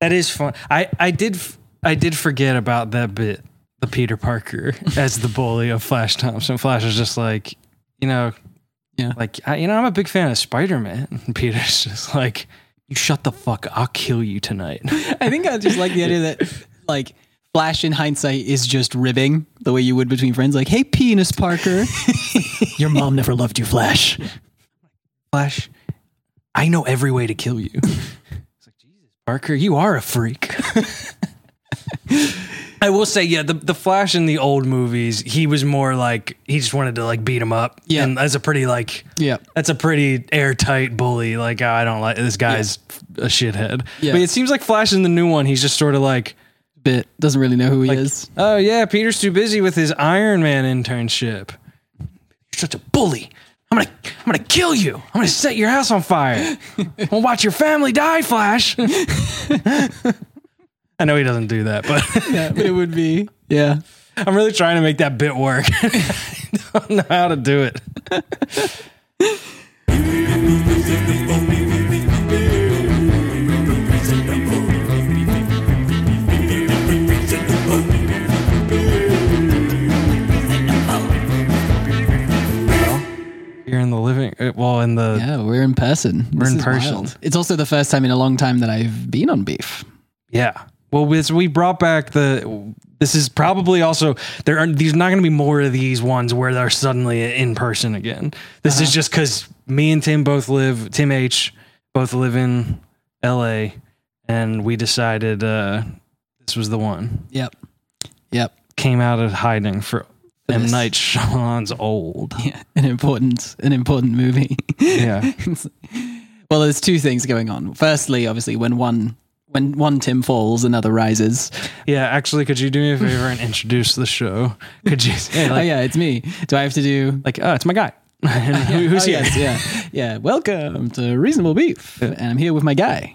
That is fun. I I did I did forget about that bit. The Peter Parker as the bully of Flash Thompson. Flash is just like, you know, Yeah. like I, you know, I'm a big fan of Spider Man. Peter's just like, you shut the fuck. I'll kill you tonight. I think I just like the idea that like Flash in hindsight is just ribbing the way you would between friends. Like, hey, penis Parker, your mom never loved you, Flash. Flash, I know every way to kill you. Parker, you are a freak. I will say, yeah, the the Flash in the old movies, he was more like he just wanted to like beat him up. Yeah. and that's a pretty like Yeah. that's a pretty airtight bully. Like I don't like this guy's a shithead. Yeah. But it seems like Flash in the new one, he's just sort of like, Bit doesn't really know who he is. oh yeah, Peter's too busy with his Iron Man internship. You're such a bully. I'm gonna I'm gonna kill you. I'm gonna set your house on fire. I'm gonna watch your family die, Flash. I know he doesn't do that, but Yeah, but it would be. Yeah. I'm really trying to make that bit work. I don't know how to do it. The living, uh, well, in the Yeah, we're in person. We're This in person. wild. It's also the first time in a long time that I've been on beef. Yeah. Well, we brought back the. This is probably also there are these not going to be more of these ones where they're suddenly in person again. This is just because me and Tim both live. Tim H both live in L.A. and we decided uh, this was the one. Yep. Yep. Came out of hiding for M this. Night Shyamalan's old. Yeah. An important, an important movie. Yeah. well, there's two things going on. Firstly, obviously, when one when one Tim falls, another rises. Yeah. Actually, could you do me a favor and introduce the show? Could you? Hey, oh yeah, it's me. Do I have to do? like, oh, it's my guy. Who- who's oh, here? yes, yeah, yeah. Welcome to Reasonable Beef, and I'm here with my guy.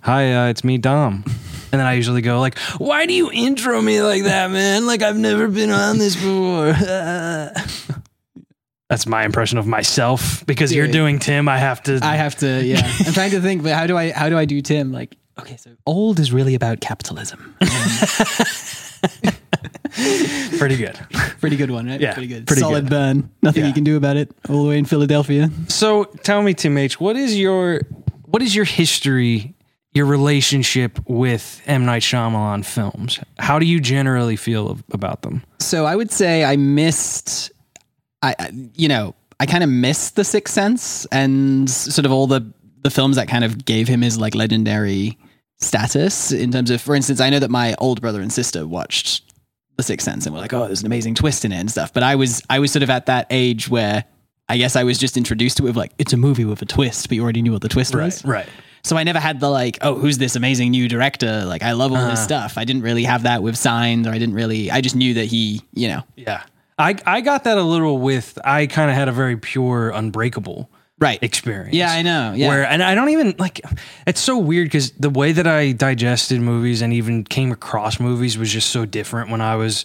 hi, uh, it's me, Dom. And then I usually go like, "Why do you intro me like that, man? Like I've never been on this before." That's my impression of myself because you're doing Tim. I have to. I have to. Yeah, I'm trying to think. But how do I? How do I do Tim? Like, okay, so old is really about capitalism. pretty good. Pretty good one, right? Yeah, pretty good. pretty Solid good. burn. Nothing Yeah. you can do about it. All the way in Philadelphia. So tell me, Tim H, what is your what is your history, your relationship with M Night Shyamalan films? How do you generally feel about them? So I would say I missed, I, you know, I kind of missed the Sixth Sense and sort of all the the films that kind of gave him his like legendary status in terms of, for instance, I know that my old brother and sister watched the Sixth Sense and were like, oh, there's an amazing twist in it and stuff. But I was I was sort of at that age where I guess I was just introduced to it with like it's a movie with a twist, but you already knew what the twist was. right. So I never had the like, oh, who's this amazing new director? Like, I love all Uh-huh. his stuff. I didn't really have that with Signs, or I didn't really. I just knew that he, you know, Yeah. I, I got that a little with I kind of had a very pure unbreakable right experience. Yeah, I know. Yeah, Where and I don't even like it's so weird because the way that I digested movies and even came across movies was just so different when I was,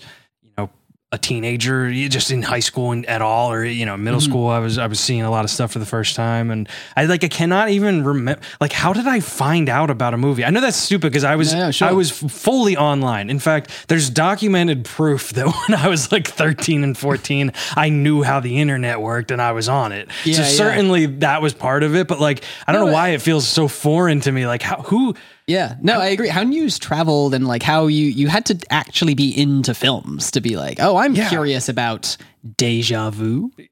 a teenager, just in high school and at all, or you know, middle Mm-hmm. school. I was I was seeing a lot of stuff for the first time, and I like I cannot even remember like how did I find out about a movie? I know that's stupid because I was No, no, sure. I was fully online. In fact, there's documented proof that when I was like 13 and 14, I knew how the internet worked and I was on it. Yeah, so yeah. certainly that was part of it, but like I don't No, know why it feels so foreign to me. Like how who yeah. No, I agree. How news traveled and like how you you had to actually be into films to be like, oh, I'm Yeah. curious about deja vu.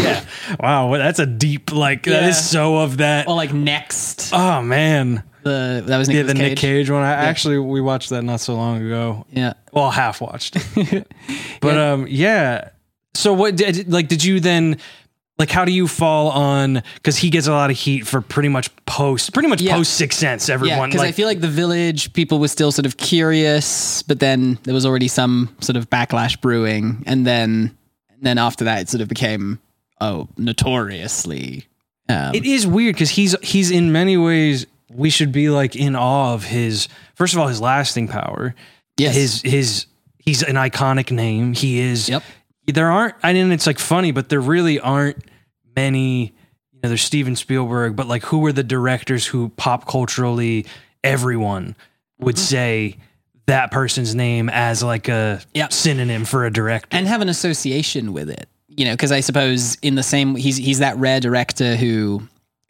yeah. Wow, well, that's a deep like that Yeah. is so of that. Or like next, oh man. the that was Yeah, the Cage. Nick Cage one. I actually we watched that not so long ago. Yeah. Well, half watched. but um yeah. So what did like did you then like how do you fall on cuz he gets a lot of heat for pretty much post pretty much Yeah. post Sixth Sense Yeah, everyone because I like feel like the village people were still sort of curious, but then there was already some sort of backlash brewing, and then and then after that, it sort of became oh notoriously. Um, It is weird because he's he's in many ways we should be like in awe of his first of all his lasting power. Yes. His his he's an iconic name. He is. Yep. There aren't. I mean, it's like funny, but there really aren't many. You know, there's Steven Spielberg, but like, who were the directors who pop culturally everyone would say that person's name as like a Yep. synonym for a director. and have an association with it. You know, because I suppose in the same he's he's that rare director who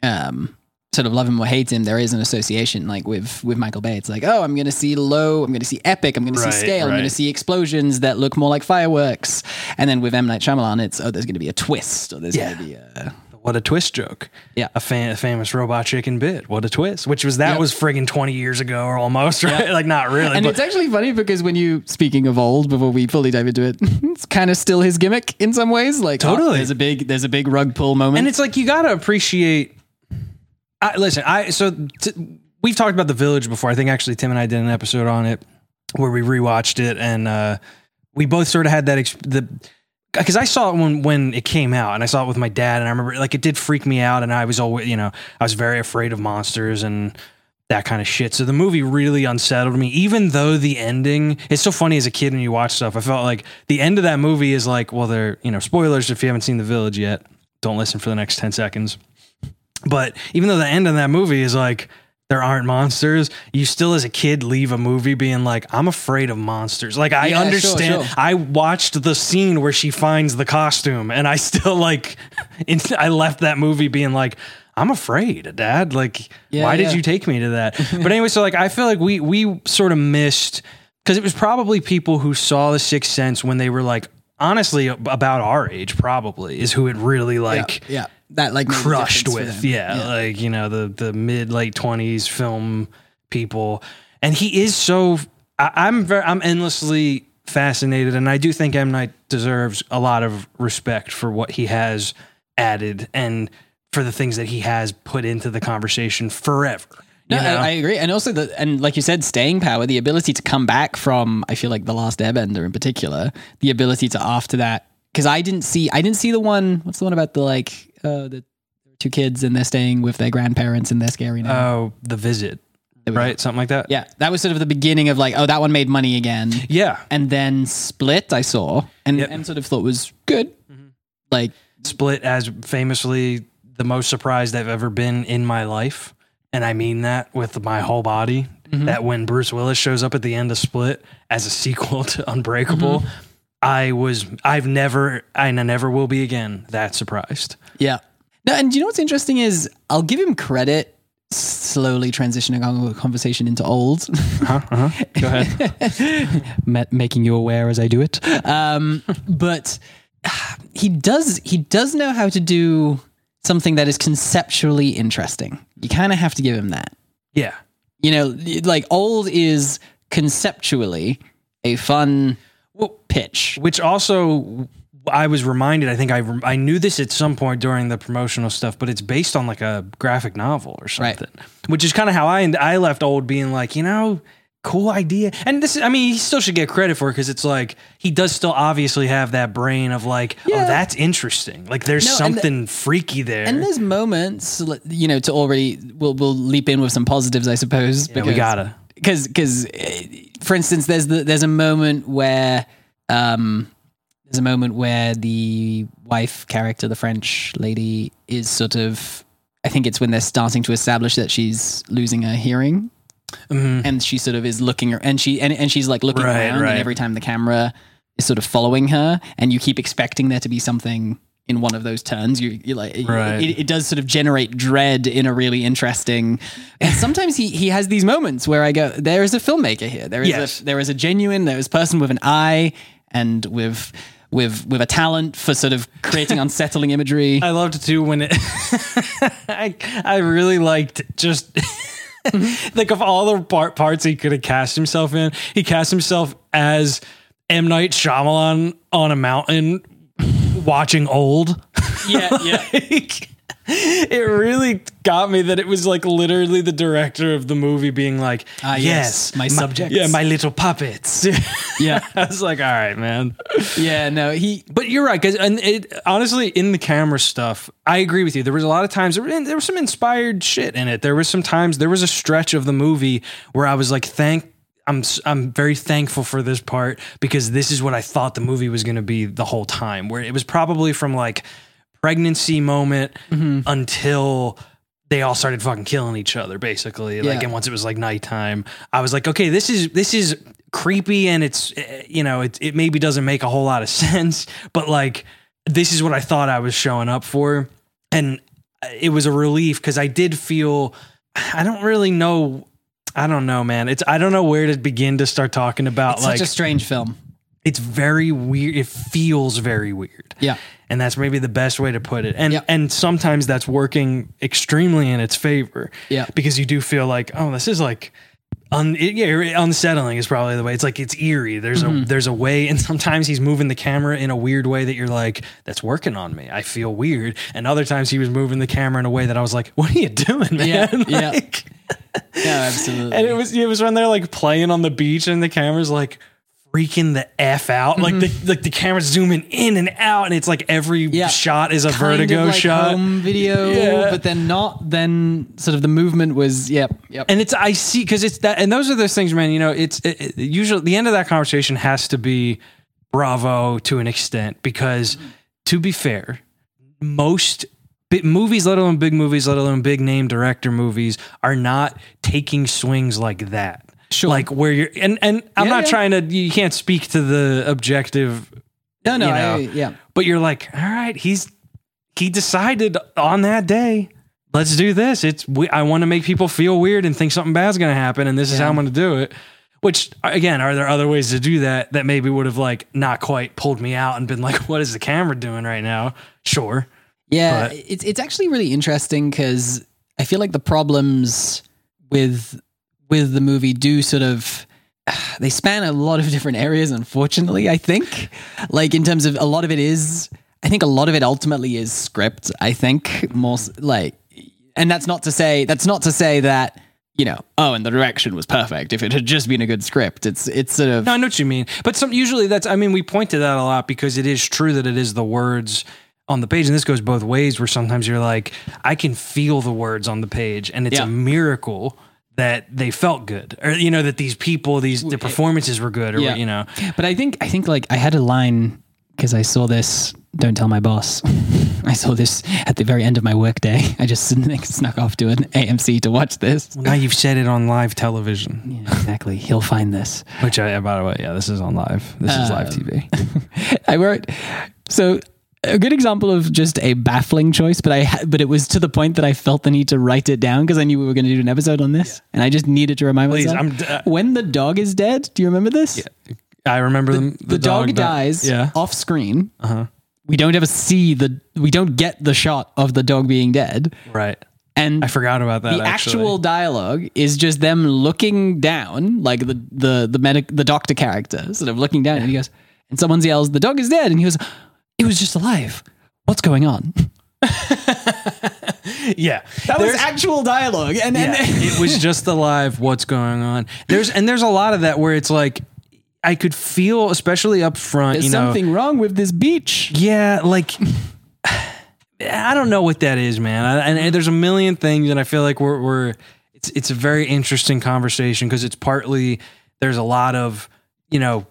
um sort of love him or hate him, there is an association like with with Michael Bay. It's like, oh, I'm gonna see low, I'm gonna see epic, I'm gonna Right, see scale, I'm gonna see explosions that look more like fireworks. And then with M. Night Shyamalan, it's oh, there's gonna be a twist or there's Yeah. gonna be a what a twist joke. Yeah. A, fa- famous robot chicken bit. What a twist. Which was that Yep. was friggin' 20 years ago or almost, right? like not really. And but it's actually funny because when you speaking of old, before we fully dive into it, it's kind of still his gimmick in some ways. Like oh, Totally. there's a big there's a big rug pull moment. and it's like you got to appreciate I, listen i so t- we've talked about the village before i think actually tim and i did an episode on it where we rewatched it and uh we both sort of had that ex- the because I saw it when when it came out, and I saw it with my dad, and I remember like it did freak me out, and I was always you know I was very afraid of monsters and that kind of shit. So the movie really unsettled me, even though the ending. It's so funny as a kid when you watch stuff. I felt like the end of that movie is like, well, they're you know spoilers if you haven't seen The Village yet. Don't listen for the next ten seconds. But even though the end of that movie is like there aren't monsters, you still as a kid leave a movie being like, I'm afraid of monsters. Like I Yeah, understand. sure. I watched the scene where she finds the costume and I still like I left that movie being like, I'm afraid, Dad. Like, Yeah, why yeah. did you take me to that? but anyway, so like I feel like we we sort of missed because it was probably people who saw the Sixth Sense when they were like honestly about our age, probably is who it really like yeah, that like crushed with. them. Yeah, like you know the the mid late twenties film people, and he is so. I, I'm very I'm endlessly fascinated, and I do think M Night deserves a lot of respect for what he has added and for the things that he has put into the conversation forever. No, you know? I, I agree, and also the and like you said, staying power, the ability to come back from. I feel like the Last Airbender in particular, the ability to after that because I didn't see I didn't see the one. What's the one about the like uh, the two kids and they're staying with their grandparents and they're scary now. oh, the visit, we go. right? Something like that. Yeah, that was sort of the beginning of like, oh, that one made money again, yeah. and then Split I saw and Yep. and sort of thought was good, mm-hmm. like Split as famously the most surprised I've ever been in my life. And I mean that with my whole body. Mm-hmm. That when Bruce Willis shows up at the end of Split as a sequel to Unbreakable, mm-hmm. I was, I've never, and I never will be again that surprised. Yeah. No, and you know what's interesting is I'll give him credit slowly transitioning our conversation into old, Huh? Uh-huh. Go ahead. Making you aware as I do it. Um, but he does he does know how to do something that is conceptually interesting. You kind of have to give him that. yeah. You know, like old is conceptually a fun pitch. Which also, I was reminded, I think I, I knew this at some point during the promotional stuff, but it's based on like a graphic novel or Right. something, which is kind of how I, I left old being like, you know, cool idea. And this, I mean, he still should get credit for it because it's like, he does still obviously have that brain of like, oh, that's interesting. Like there's No, and the- something freaky there. And there's moments, you know, to already we'll we'll leap in with some positives, I suppose. yeah, we gotta. because because for instance there's the there's a moment where um there's a moment where the wife character the french lady is sort of i think it's when they're starting to establish that she's losing her hearing Mhm. and she sort of is looking and she and, and she's like looking Right, around right. and every time the camera is sort of following her and you keep expecting there to be something in one of those turns you you like Right. it, it does sort of generate dread in a really interesting and sometimes he he has these moments where i go there is a filmmaker here there is Yes. a there is a genuine there is a person with an eye and with with with a talent for sort of creating unsettling imagery I loved it too when it. I I really liked just like of all the part, parts he could have cast himself in, he cast himself as M Night Shyamalan on a mountain watching old. yeah yeah Like, it really got me that it was like literally the director of the movie being like, Ah, yes, yes, my subjects." yeah, my little puppets." yeah I was like, "All right, man." yeah no he But you're right, because and it honestly in the camera stuff, I agree with you. There was a lot of times there, were- there was some inspired shit in it. There was some times there was a stretch of the movie where I was like, thank. I'm I'm very thankful for this part because this is what I thought the movie was going to be the whole time. Where it was probably from like pregnancy moment until they all started fucking killing each other basically. Like Yeah. and once it was like nighttime, I was like, okay, this is this is creepy and it's eh, you know, it it maybe doesn't make a whole lot of sense, but like this is what I thought I was showing up for. And it was a relief because I did feel I don't really know I don't know, man. It's I don't know where to begin to start talking about It's like such a strange film. It's very weird. It feels very weird. Yeah. And that's maybe the best way to put it. And and sometimes that's working extremely in its favor. Yeah. Because you do feel like, oh, this is like un, it- yeah, unsettling is probably the way. It's like it's eerie. There's Mm-hmm. a there's a way and sometimes he's moving the camera in a weird way that you're like, that's working on me. I feel weird. And other times he was moving the camera in a way that I was like, what are you doing, man? Yeah, yeah. Yeah, absolutely. and it was it was when they're like playing on the beach and the camera's like freaking the f out like the like the camera's zooming in and out and it's like every Mm-hmm. Yeah. shot is a Kind vertigo like shot home video, Yeah. but then not. Then sort of the movement was yep, yep. and it's I see because it's that and those are those things man you know it's it, it- usually the end of that conversation has to be bravo to an extent because to be fair most movies let alone big movies let alone big name director movies are not taking swings like that Sure. like where you're and and i'm Yeah, not yeah. trying to you can't speak to the objective no, no, you know, I, yeah. but you're like all right he's he decided on that day let's do this it's we, i want to make people feel weird and think something bad's going to happen and this is how i'm going to do it which again are there other ways to do that that maybe would have like not quite pulled me out and been like what is the camera doing right now sure Yeah, But- it's it's actually really interesting because I feel like the problems with with the movie do sort of they span a lot of different areas. Unfortunately, I think like in terms of a lot of it is I think a lot of it ultimately is script. I think more like, and that's not to say that's not to say that you know oh and the direction was perfect if it had just been a good script. It's it's sort of No, I know what you mean. But some usually that's I mean, we point to that a lot because it is true that it is the words on the page. And this goes both ways where sometimes you're like, I can feel the words on the page and it's Yeah. a miracle that they felt good. Or you know, that these people, these the performances were good or Yeah. you know. But I think I think like I had a line because I saw this. Don't tell my boss. I saw this at the very end of my workday. I just snuck off to an AMC to watch this. Now you've said it on live television. Yeah, exactly. He'll find this. Which I by the way, yeah, this is on live. This is live um, TV. I wrote so a good example of just a baffling choice, but I ha- but it was to the point that I felt the need to write it down because I knew we were going to do an episode on this, and I just needed to remind Please, myself. D- uh, when the dog is dead, do you remember this? Yeah, I remember the, the, dog, dies Yeah. off screen. Uh-huh. We don't ever see the we don't get the shot of the dog being dead. Right. And I forgot about that. the actually. actual dialogue is just them looking down, like the the the medic the doctor character, sort of looking down, and he goes, and someone yells, "The dog is dead," and he goes, "It was just alive. What's going on?" Yeah. That was There's- actual dialogue, and, and it was just alive. what's going on. There's and there's a lot of that where it's like I could feel, especially up front, there's you know, something wrong with this beach. yeah, like I don't know what that is, man. I, and, and there's a million things, and I feel like we're we're it's it's a very interesting conversation because it's partly there's a lot of you know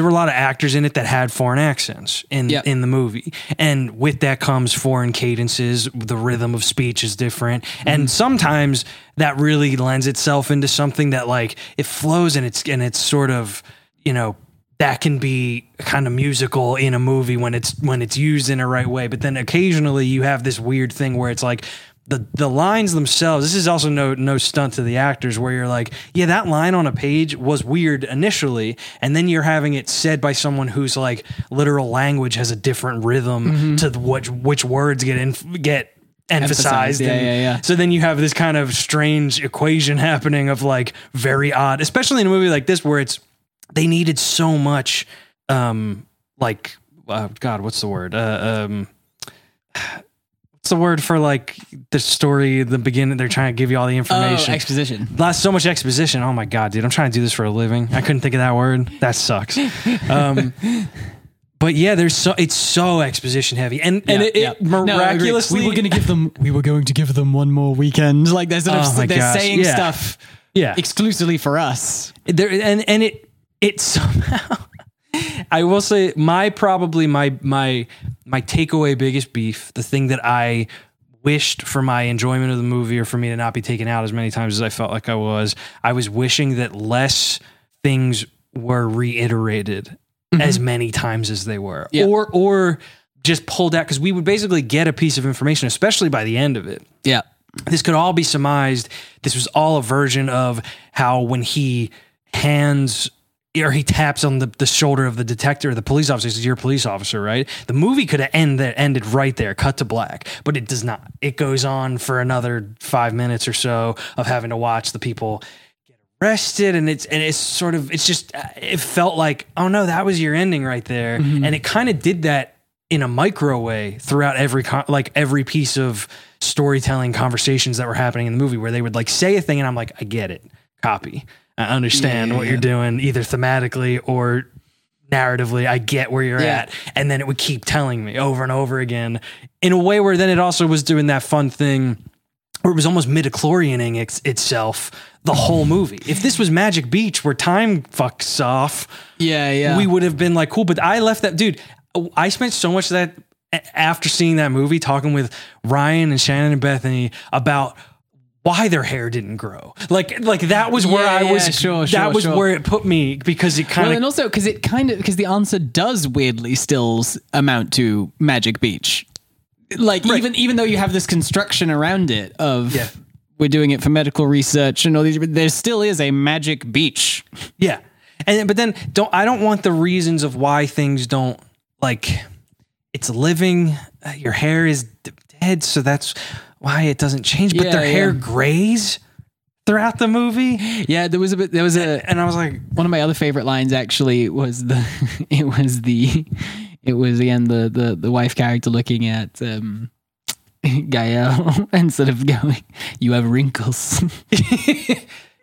there were a lot of actors in it that had foreign accents in Yeah. in the movie, and with that comes foreign cadences. The rhythm of speech is different, and mm-hmm. sometimes that really lends itself into something that like it flows and it's and it's sort of you know that can be kind of musical in a movie when it's when it's used in a right way but then occasionally you have this weird thing where it's like the the lines themselves this is also no no stunt to the actors where you're like yeah that line on a page was weird initially and then you're having it said by someone whose like literal language has a different rhythm to the, which which words get in get emphasized, Emphasized, yeah, and yeah, yeah. so then you have this kind of strange equation happening of like very odd especially in a movie like this where it's they needed so much um like uh, god what's the word uh, um the word for like the story the beginning they're trying to give you all the Oh, information exposition. Last so much exposition. Oh my god, dude! I'm trying to do this for a living. I couldn't think of that word. That sucks. Um, but yeah, there's so it's so exposition heavy, and and it, it miraculously we were going to give them we were going to give them one more weekend. Like they're sort of Oh they're gosh, saying yeah. stuff yeah exclusively for us. there and and it it somehow I will say my probably my my my takeaway biggest beef the thing that I wished for my enjoyment of the movie or for me to not be taken out as many times as I felt like I was. I was wishing that less things were reiterated mm-hmm. as many times as they were. Yeah. Or or just pulled out because we would basically get a piece of information, especially by the end of it Yeah. this could all be surmised. This was all a version of how when he hands or he taps on the, the shoulder of the detector, the police officer, he says, You're a police officer, right? The movie could have end there, ended right there, cut to black, but it does not. It goes on for another five minutes or so of having to watch the people get arrested and it's and it's sort of it's just uh, it felt like oh no that was your ending right there and it kind of did that in a micro way throughout every con- like every piece of storytelling conversations that were happening in the movie where they would like say a thing and I'm like I get it copy I understand Yeah, what yeah. you're doing either thematically or narratively I get where you're Yeah. at and then it would keep telling me over and over again in a way where then it also was doing that fun thing where it was almost midichlorianing ex- itself the whole movie. If this was Magic Beach where time fucks off, Yeah. Yeah. we would have been like cool. But I left that dude. I spent so much of that after seeing that movie, talking with Ryan and Shannon and Bethany about why their hair didn't grow. Like, like that was where Yeah, I was. yeah, sure, that sure, was sure. where it put me because it kind well, of and also because it kind of because the answer does weirdly still amount to Magic Beach. Like even even though you have this construction around it of Yeah. we're doing it for medical research and all these, but there still is a Magic Beach. Yeah. And but then don't I don't want the reasons of why things don't like it's living uh, your hair is d- dead so that's why it doesn't change but Yeah, their hair yeah. grays throughout the movie Yeah, there was a bit. There was a and I was like one of my other favorite lines actually was the it was the it was again the the the wife character looking at um Gael and sort of going, "You have wrinkles."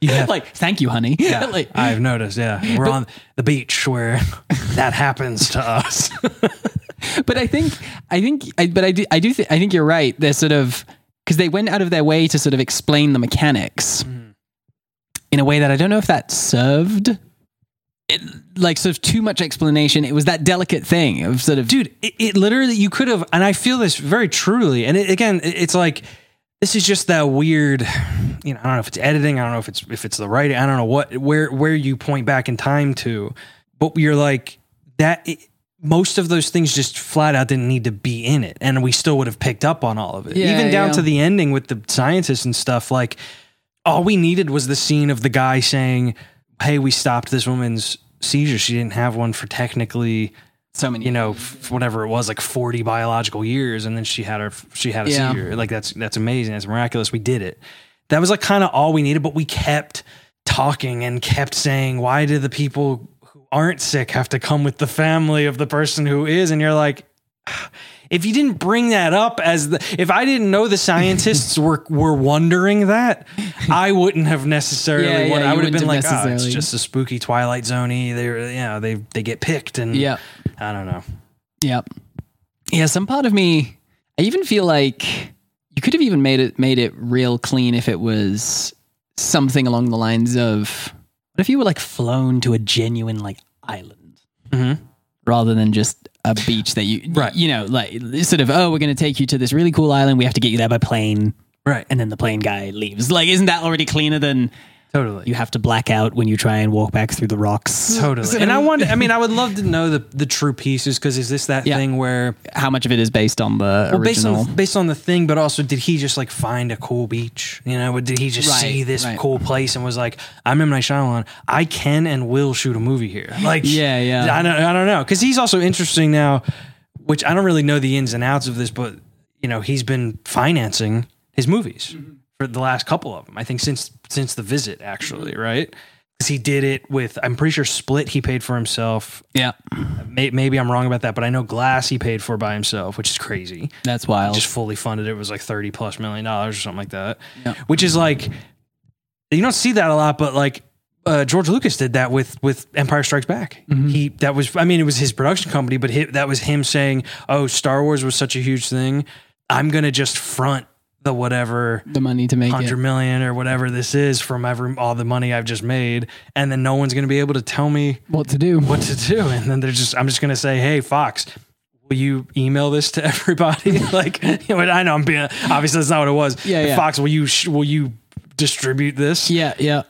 yeah like, thank you, honey. yeah, like, I've noticed yeah we're on the beach where that happens to us but I think I think I, but I do I do th- I think you're right. They're sort of because they went out of their way to sort of explain the mechanics mm-hmm. in a way that I don't know if that served. It, like sort of too much explanation. It was that delicate thing of sort of dude it, it literally you could have and i feel this very truly and it, again it- it's like this is just that weird you know i don't know if it's editing i don't know if it's if it's the writing i don't know what where where you point back in time to but you're like that it, most of those things just flat out didn't need to be in it and we still would have picked up on all of it Yeah, even down yeah. to the ending with the scientists and stuff like all we needed was the scene of the guy saying hey we stopped this woman's seizure she didn't have one for technically so many. you know f- whatever it was like 40 biological years and then she had her she had a Yeah. seizure like that's that's amazing that's miraculous we did it that was like kind of all we needed but we kept talking and kept saying why do the people who aren't sick have to come with the family of the person who is and you're like if you didn't bring that up as the if I didn't know the scientists were were wondering that, I wouldn't have necessarily. Yeah, yeah, I would have been like, oh, it's just a spooky Twilight Zoney. They're you know they they get picked and Yeah. I don't know. Yep. Yeah, some part of me, I even feel like you could have even made it made it real clean if it was something along the lines of what if you were like flown to a genuine like island Mhm. rather than just a beach that you Right. you know like sort of oh we're going to take you to this really cool island we have to get you there by plane Right. and then the plane guy leaves like isn't that already cleaner than Totally. you have to black out when you try and walk back through the rocks Totally. And I wonder, I mean, I would love to know the, the true pieces because is this that Yeah. thing where, how much of it is based on the well, based original on, based on the thing, but also did he just like find a cool beach? You know, did he just Right, see this right. cool place and was like, I'm in my Shyamalan. I can and will shoot a movie here. Like, Yeah, yeah. I don't, I don't know. Cause he's also interesting now, which I don't really know the ins and outs of this, but you know, he's been financing his movies Mm-hmm. For the last couple of them. I think since, since the visit actually, right? Cause he did it with, I'm pretty sure Split he paid for himself. yeah May- Maybe I'm wrong about that, but I know Glass he paid for by himself, which is crazy. that's wild Just fully funded. It was like 30 plus million dollars or something like that. Yeah. Which is like, you don't see that a lot, but like, uh, George Lucas did that with with Empire Strikes Back. Mm-hmm. He that was I mean it was his production company, but hi that was him saying, "Oh, Star Wars was such a huge thing. I'm gonna just front the whatever the money to make hundred it. million or whatever this is from every all the money I've just made, and then no one's gonna be able to tell me What to do? what to do. And then they're just, I'm just going to say, hey, Fox, will you email this to everybody? like, you know, I know I'm being obviously that's not what it was. Yeah, yeah. Fox, will you sh- will you distribute this? Yeah, yeah.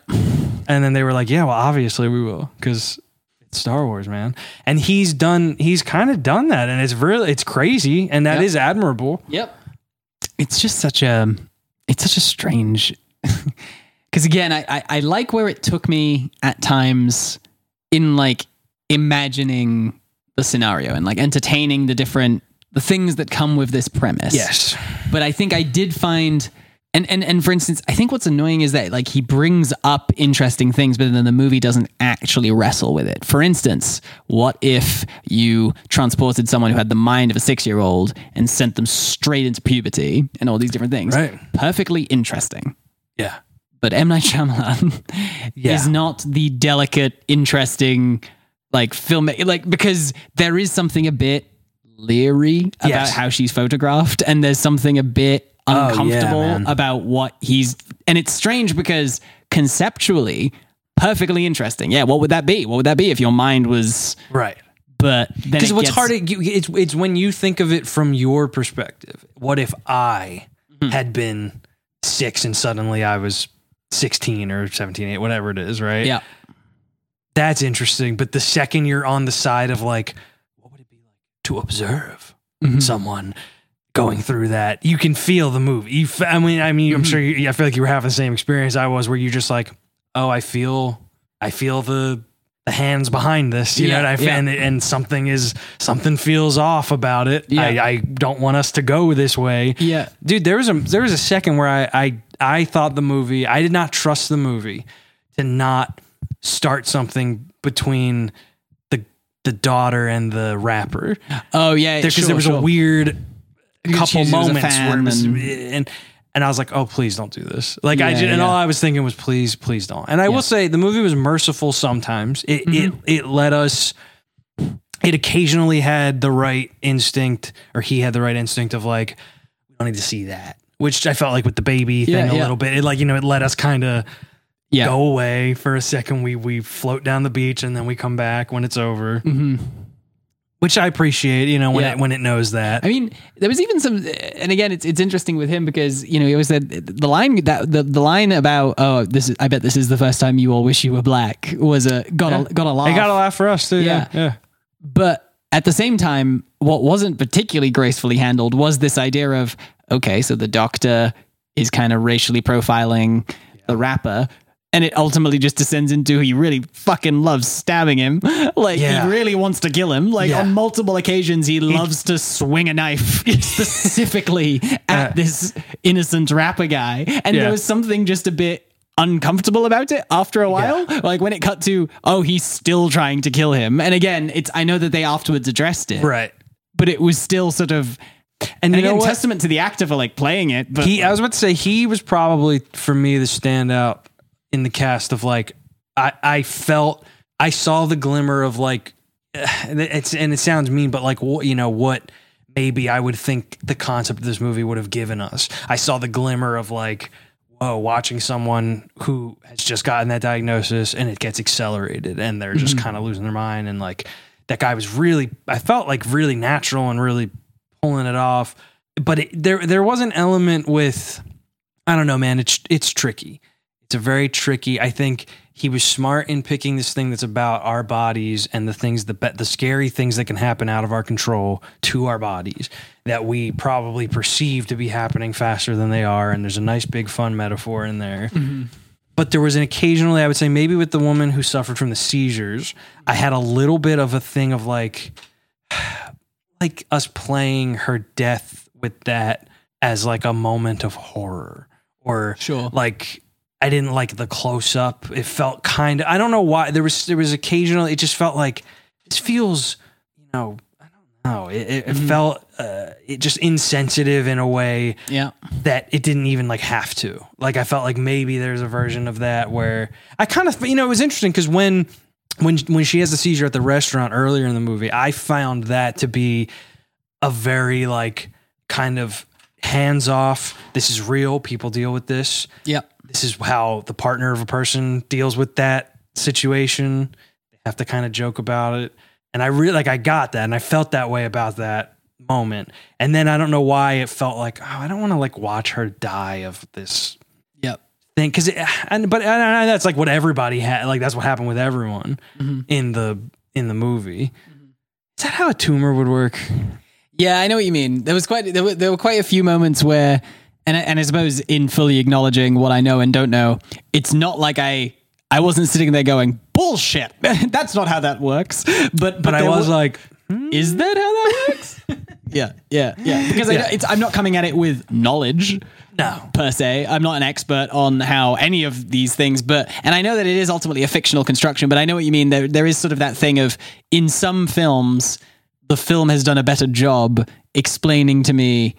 And then they were like, yeah, well, obviously we will because it's Star Wars, man. And he's done, he's kind of done that, and it's really, it's crazy, and that Yep. is admirable. Yep. It's just such a it's such a strange because again, I, I I like where it took me at times in like imagining the scenario and like entertaining the different the things that come with this premise. Yes. But I think I did find and, and and for instance, I think what's annoying is that like he brings up interesting things, but then the movie doesn't actually wrestle with it. For instance, what if you transported someone who had the mind of a six year old and sent them straight into puberty and all these different things? Right. Perfectly interesting. Yeah. But M. Night Shyamalan Yeah. is not the delicate, interesting like film like because there is something a bit leery about Yes. how she's photographed and there's something a bit Oh, yeah, uncomfortable about what he's and it's strange because conceptually perfectly interesting yeah what would that be what would that be if your mind was Right. but Because what's gets- hard, it's it's when you think of it from your perspective. What if I Mm-hmm. had been six and suddenly I was sixteen or 17, eight, whatever it is, right? yeah that's interesting. But the second you're on the side of like, what would it be like to observe Mm-hmm. someone going through that? You can feel the movie. You, f- I mean, I mean, I'm sure. Mm-hmm. You, I feel like you were having the same experience I was, where you're just like, oh, I feel, I feel the the hands behind this. You Yeah, know, what I yeah. and, and something is something feels off about it. Yeah. I, I don't want us to go this way. yeah Dude, there was a there was a second where I I I thought the movie I did not trust the movie to not start something between the the daughter and the rapper oh yeah because sure, there was sure. a weird couple she was a moments where it was, and- and and I was like, oh please don't do this. Like I Yeah, just, and yeah. all I was thinking was please please don't. And I will say the movie was merciful sometimes. It Mm-hmm. it it let us. It occasionally had the right instinct, or he had the right instinct of like, we don't need to see that. Which I felt like with the baby thing Yeah, a yeah. little bit. It like you know it let us kind of yeah go away for a second. We we float down the beach and then we come back when it's over. Which I appreciate, you know, when Yeah. it when it knows that. I mean, there was even some, and again, it's it's interesting with him because you know he always said the line that the, the line about oh this is I bet this is the first time you all wish you were black was a got a got a laugh. They got a laugh for us too. Yeah, Yeah. yeah. But at the same time, what wasn't particularly gracefully handled was this idea of okay, so the doctor is kind of racially profiling the rapper. And it ultimately just descends into he really fucking loves stabbing him. Like Yeah. he really wants to kill him. Like Yeah. on multiple occasions, he loves to swing a knife specifically at this innocent rapper guy. And Yeah. there was something just a bit uncomfortable about it after a while. Like when it cut to, oh, he's still trying to kill him. And again, it's I know that they afterwards addressed it, Right. but it was still sort of And, and again, testament to the actor for like playing it. But he I was about to say he was probably for me the standout in the cast of like I I felt I saw the glimmer of like it's and it sounds mean but like what you know what maybe I would think the concept of this movie would have given us. I saw the glimmer of like whoa watching someone who has just gotten that diagnosis and it gets accelerated and they're just mm-hmm. kind of losing their mind and like that guy was really I felt like really natural and really pulling it off but it, there there was an element with I don't know, man. It's it's tricky. It's a very tricky. I think he was smart in picking this thing that's about our bodies and the things the the scary things that can happen out of our control to our bodies that we probably perceive to be happening faster than they are. And there's a nice big fun metaphor in there. Mm-hmm. But there was an occasionally, I would say, maybe with the woman who suffered from the seizures, I had a little bit of a thing of like, like us playing her death with that as like a moment of horror or Sure. like I didn't like the close up. It felt kind of I don't know why there was there was occasionally it just felt like this feels you know I don't know it, it, it felt uh, it just insensitive in a way yeah, that it didn't even like have to. Like I felt like maybe there's a version of that where I kind of you know it was interesting because when when when she has the seizure at the restaurant earlier in the movie, I found that to be a very like kind of hands off. This is real. People deal with this. yeah, This is how the partner of a person deals with that situation. They have to kind of joke about it. And I really like I got that and I felt that way about that moment. And then I don't know why it felt like, oh, I don't want to like watch her die of this Yep. thing because it, and but and, that's like what everybody had like that's what happened with everyone Mm-hmm. in the in the movie is that how a tumor would work Yeah, I know what you mean. There was quite there were, there were quite a few moments where, and I- and I suppose in fully acknowledging what I know and don't know, it's not like I I wasn't sitting there going bullshit. That's not how that works. But but, but i was wa- like hmm? is that how that works? yeah, yeah, yeah. Because I, Yeah. it's I'm not coming at it with knowledge. no per se. I'm not an expert on how any of these things, but and I know that it is ultimately a fictional construction, but I know what you mean. There there is sort of that thing of in some films, the film has done a better job explaining to me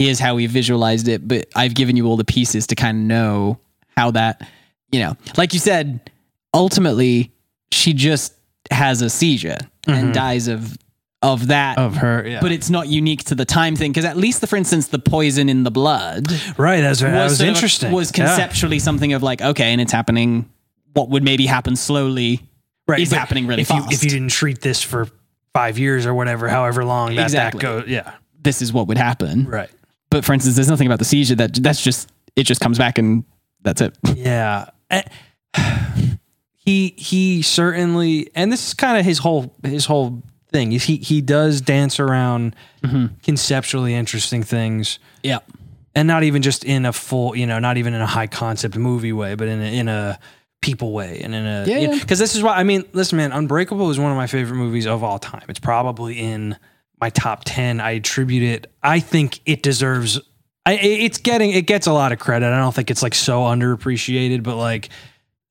here's how we visualized it, but I've given you all the pieces to kind of know how that, you know, like you said, ultimately she just has a seizure and mm-hmm. dies of of that. Of her yeah. But it's not unique to the time thing because at least the for instance the poison in the blood right that's that was, interesting. was Yeah. conceptually something of like okay and it's happening what would maybe happen slowly right is happening really if fast you if you didn't treat this for five years or whatever however long that Exactly. that goes yeah. This is what would happen. Right but for instance there's nothing about the seizure that that's just it just comes back and that's it Yeah. He he certainly and this is kind of his whole his whole thing. He he does dance around mm-hmm. conceptually interesting things yeah and not even just in a full, you know, not even in a high concept movie way, but in a, in a people way and in a Yeah, yeah. because this is why I mean, listen man, Unbreakable is one of my favorite movies of all time. It's probably in my top 10. I attribute it I think it deserves I, it's getting it gets a lot of credit. I don't think it's like so underappreciated, but like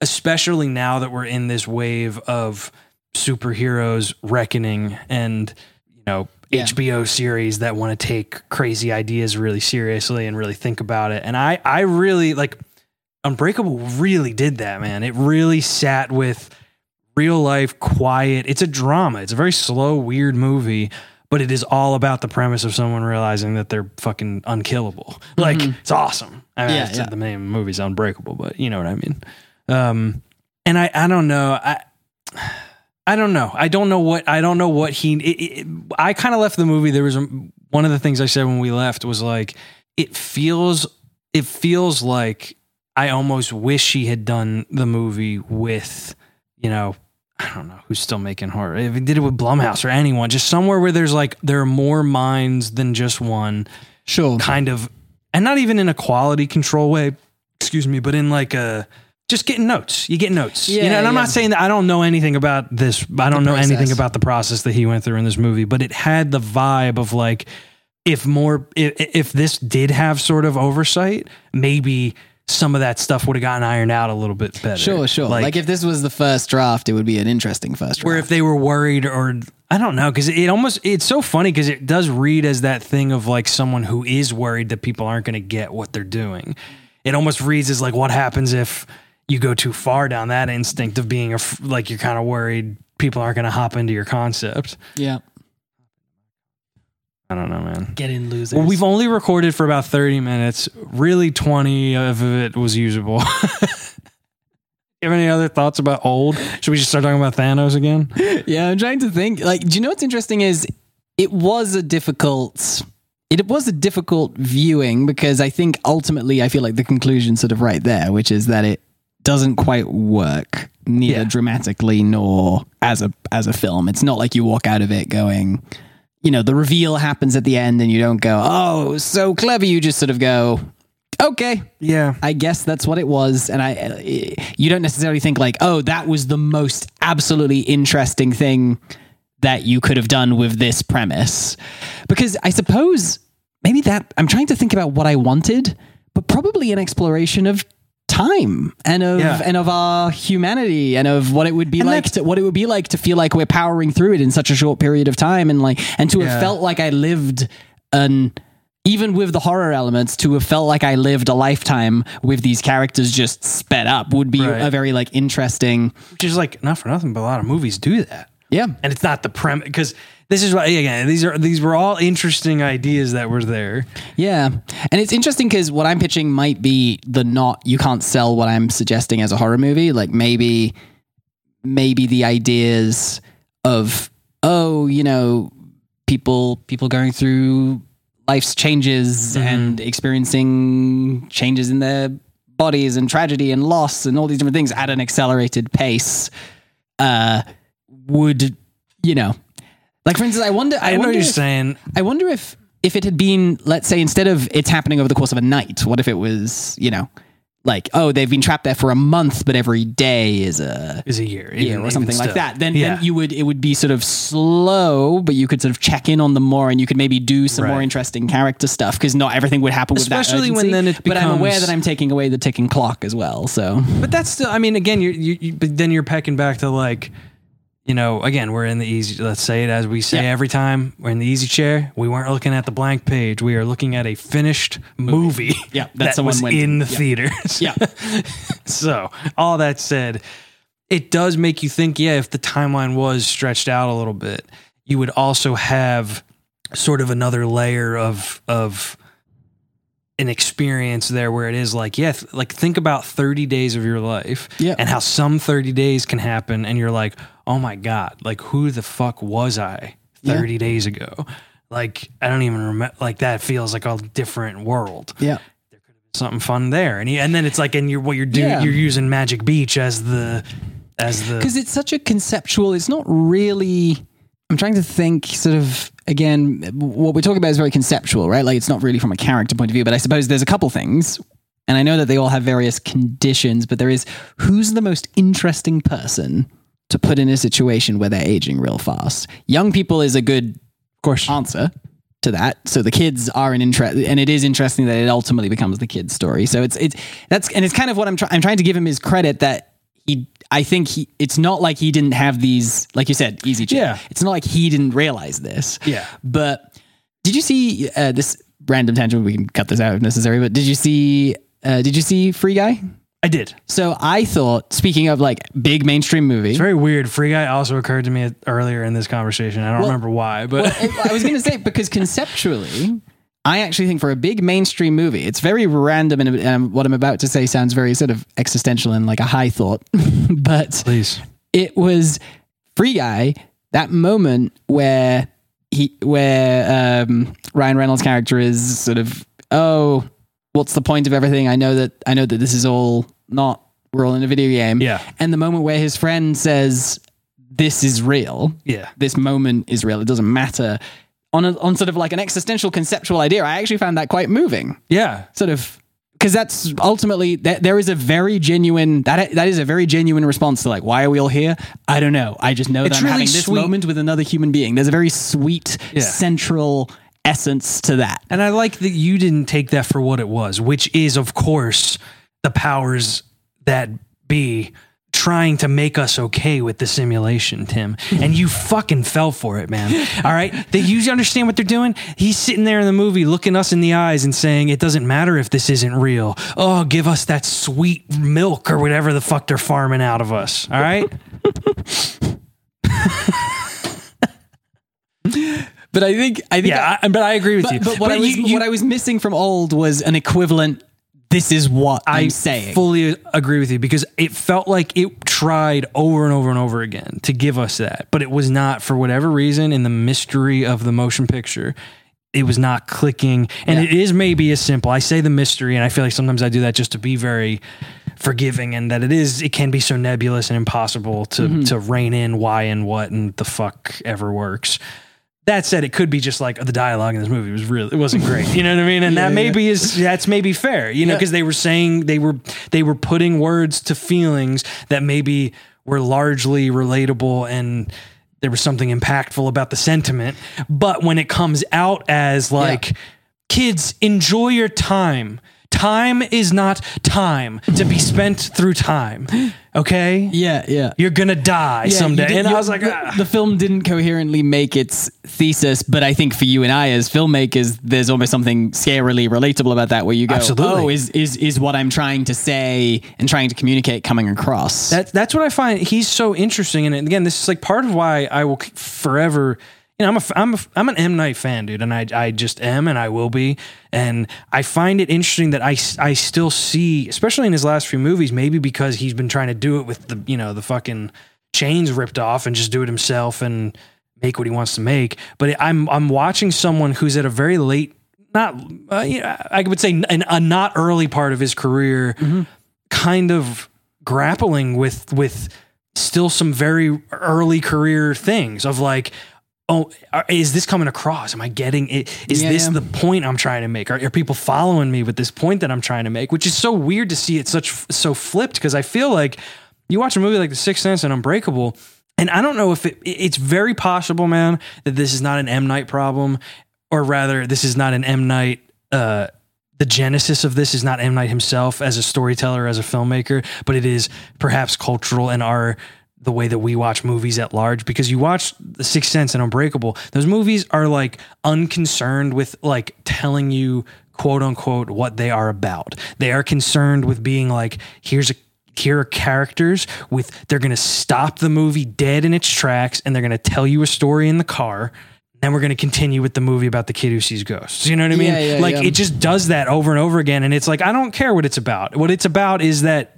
especially now that we're in this wave of superheroes reckoning and you know Yeah. HBO series that want to take crazy ideas really seriously and really think about it. And I I really like Unbreakable really did that, man. It really sat with real life quiet. It's a drama. It's a very slow, weird movie, but it is all about the premise of someone realizing that they're fucking unkillable. Like it's awesome. I mean, Mm-hmm. Yeah, it's- yeah. the name of the movie's Unbreakable, but you know what I mean. Um, and I I don't know. I I don't know. I don't know what I don't know what he. It, it, I kind of left the movie. There was a, one of the things I said when we left was like it feels it feels like I almost wish he had done the movie with you know I don't know who's still making horror. If he did it with Blumhouse or anyone, just somewhere where there's like there are more minds than just one sure kind of and not even in a quality control way excuse me but in like a just getting notes you get notes you Yeah, know and i'm yeah. not saying that i don't know anything about this i don't know anything about the process that he went through in this movie but it had the vibe of like if more if, if this did have sort of oversight maybe some of that stuff would have gotten ironed out a little bit better sure sure like, if this was the first draft it would be an interesting first draft. where if they were worried or I don't know because it almost it's so funny because it does read as that thing of like someone who is worried that people aren't going to get what they're doing. It almost reads as like what happens if you go too far down that instinct of being a, like you're kind of worried people aren't going to hop into your concept. yeah I don't know, man. get in losers Well, we've only recorded for about 30 minutes. Really, 20 of it was usable. you have any other thoughts about old? Should we just start talking about Thanos again? yeah, I'm trying to think. Like, do you know what's interesting is it was a difficult it was a difficult viewing because I think ultimately I feel like the conclusion sort of right there, which is that it doesn't quite work neither Yeah. dramatically nor as a as a film. It's not like you walk out of it going, you know, the reveal happens at the end and you don't go, "Oh, so clever." You just sort of go, "Okay, Yeah. I guess that's what it was. And I, you don't necessarily think like, oh, that was the most absolutely interesting thing that you could have done with this premise. Because I suppose maybe that I'm trying to think about what I wanted, but probably an exploration of time and of Yeah. and of our humanity and of what it would be And like to what it would be like to feel like we're powering through it in such a short period of time and like and to Yeah. have felt like I lived an even with the horror elements to have felt like I lived a lifetime with these characters just sped up would be Right. a very like interesting Which is like not for nothing, but a lot of movies do that. yeah And it's not the premise because this is why again these are these were all interesting ideas that were there. Yeah. And it's interesting because what I'm pitching might be the not, you can't sell what I'm suggesting as a horror movie. Like maybe, maybe the ideas of oh, you know, people people going through life's changes and experiencing changes in their bodies and tragedy and loss and all these different things at an accelerated pace uh would you know like for instance i wonder i, I know wonder what you're if, saying. I wonder if if it had been, let's say, instead of it's happening over the course of a night, what if it was, you know, like oh they've been trapped there for a month, but every day is a Is a year, year even- or something like that. Then, yeah. then you would it would be sort of slow, but you could sort of check in on them more, and you could maybe do some more interesting character stuff because not everything would happen with Especially that when then it but I'm aware that I'm taking away the ticking clock as well. So But that's still. I mean, again, you're, you, you, but then you're pecking back to like, you know, again, we're in the easy. Let's say it as we say Yeah. every time. We're in the easy chair. We weren't looking at the blank page. We are looking at a finished movie. Yeah, that that someone was went- in the yeah. theaters. yeah, So all that said, it does make you think. Yeah, if the timeline was stretched out a little bit, you would also have sort of another layer of of an experience there where it is like yeah th- like think about 30 days of your life Yeah. and how some 30 days can happen and you're like oh my god like who the fuck was i 30 days ago like i don't even remember like that feels like a different world yeah. there could be something fun there and you, and then it's like and you're what you're doing Yeah. you're using magic beach as the as the because it's such a conceptual it's not really i'm trying to think sort of again what we're talking about is very conceptual right like it's not really from a character point of view but i suppose there's a couple things and i know that they all have various conditions but there is who's the most interesting person to put in a situation where they're aging real fast young people is a good of course answer to that. So the kids are an interest, and it is interesting that it ultimately becomes the kid's story. So it's it's that's and it's kind of what I'm trying. I'm trying to give him his credit that he. I think he. It's not like he didn't have these, like you said, easy. Chair. Yeah. It's not like he didn't realize this. Yeah. But did you see uh, this random tangent? We can cut this out if necessary. But did you see? Uh, did you see Free Guy? i did So I thought, speaking of like big mainstream movie, it's very weird free guy also occurred to me earlier in this conversation i don't remember why but Well, I was going to say because conceptually, I actually think for a big mainstream movie, it's very random, and, and what I'm about to say sounds very sort of existential and like a high thought, but please it was Free Guy that moment where he where um, Ryan Reynolds' character is sort of oh, what's the point of everything? I know that I know that this is all not we're all in a video game, Yeah. and the moment where his friend says this is real, yeah this moment is real. It doesn't matter. On a, on sort of like an existential conceptual idea, I actually found that quite moving. yeah Sort of because that's ultimately that there is a very genuine that that is a very genuine response to like why are we all here? I don't know. I just know It's that I'm really having this sweet. moment with another human being. There's a very sweet Yeah. central essence to that. And I like that you didn't take that for what it was, which is, of course, the powers that be trying to make us okay with the simulation, Tim. And you fucking fell for it, man. All right. That you understand what they're doing? He's sitting there in the movie looking us in the eyes and saying, It doesn't matter if this isn't real. Oh, give us that sweet milk or whatever the fuck they're farming out of us. All right. But I think I think Yeah, I, but I agree with you. but, but I was you- you- what I was missing from old was an equivalent. This is what I'm I saying. fully agree with you because it felt like it tried over and over and over again to give us that, but it was not for whatever reason in the mystery of the motion picture. It was not clicking, and Yeah. it is maybe as simple. I say the mystery, and I feel like sometimes I do that just to be very forgiving, and that it is it can be so nebulous and impossible to Mm-hmm. to rein in why and what and the fuck ever works. That said, it could be just like the dialogue in this movie was really it wasn't great. You know what I mean? And that maybe is that's maybe fair. You know, Yeah. because they were saying they were they were putting words to feelings that maybe were largely relatable and there was something impactful about the sentiment. But when it comes out as like kids, enjoy your time. Time is not time to be spent through time. Okay? yeah, yeah. You're gonna die Yeah, someday. you did- and I you- was like, the, ah. the film didn't coherently make its thesis, but I think for you and I as filmmakers, there's almost something scarily relatable about that, where you go, Absolutely. "Oh, is is is what I'm trying to say and trying to communicate coming across?" That that's what I find he's so interesting And. Again, this is like part of why I will forever. You know, I'm a I'm a, I'm an M Night fan, dude, and I I just am, and I will be. And I find it interesting that I I still see, especially in his last few movies, maybe because he's been trying to do it with the you know the fucking chains ripped off and just do it himself and make what he wants to make. But I'm I'm watching someone who's at a very late, not uh, you know, I would say an, a not early part of his career, kind of grappling with with still some very early career things of like. Oh, is this coming across? Am I getting it? Is Yeah, this yeah. the point I'm trying to make? Are, are people following me with this point that I'm trying to make? Which is so weird to see it such so flipped because I feel like you watch a movie like The Sixth Sense and Unbreakable, and I don't know if it, it's very possible, man, that this is not an M Night problem, or rather, this is not an M Night. Uh, the genesis of this is not M Night himself as a storyteller, as a filmmaker, but it is perhaps cultural and our the way that we watch movies at large. Because you watch The Sixth Sense and Unbreakable, those movies are like unconcerned with like telling you quote unquote what they are about. They are concerned with being like, here's a here are characters with they're going to stop the movie dead in its tracks and they're going to tell you a story in the car then we're going to continue with the movie about the kid who sees ghosts you know what i mean Yeah, yeah, like yeah. it just does that over and over again and it's like i don't care what it's about what it's about is that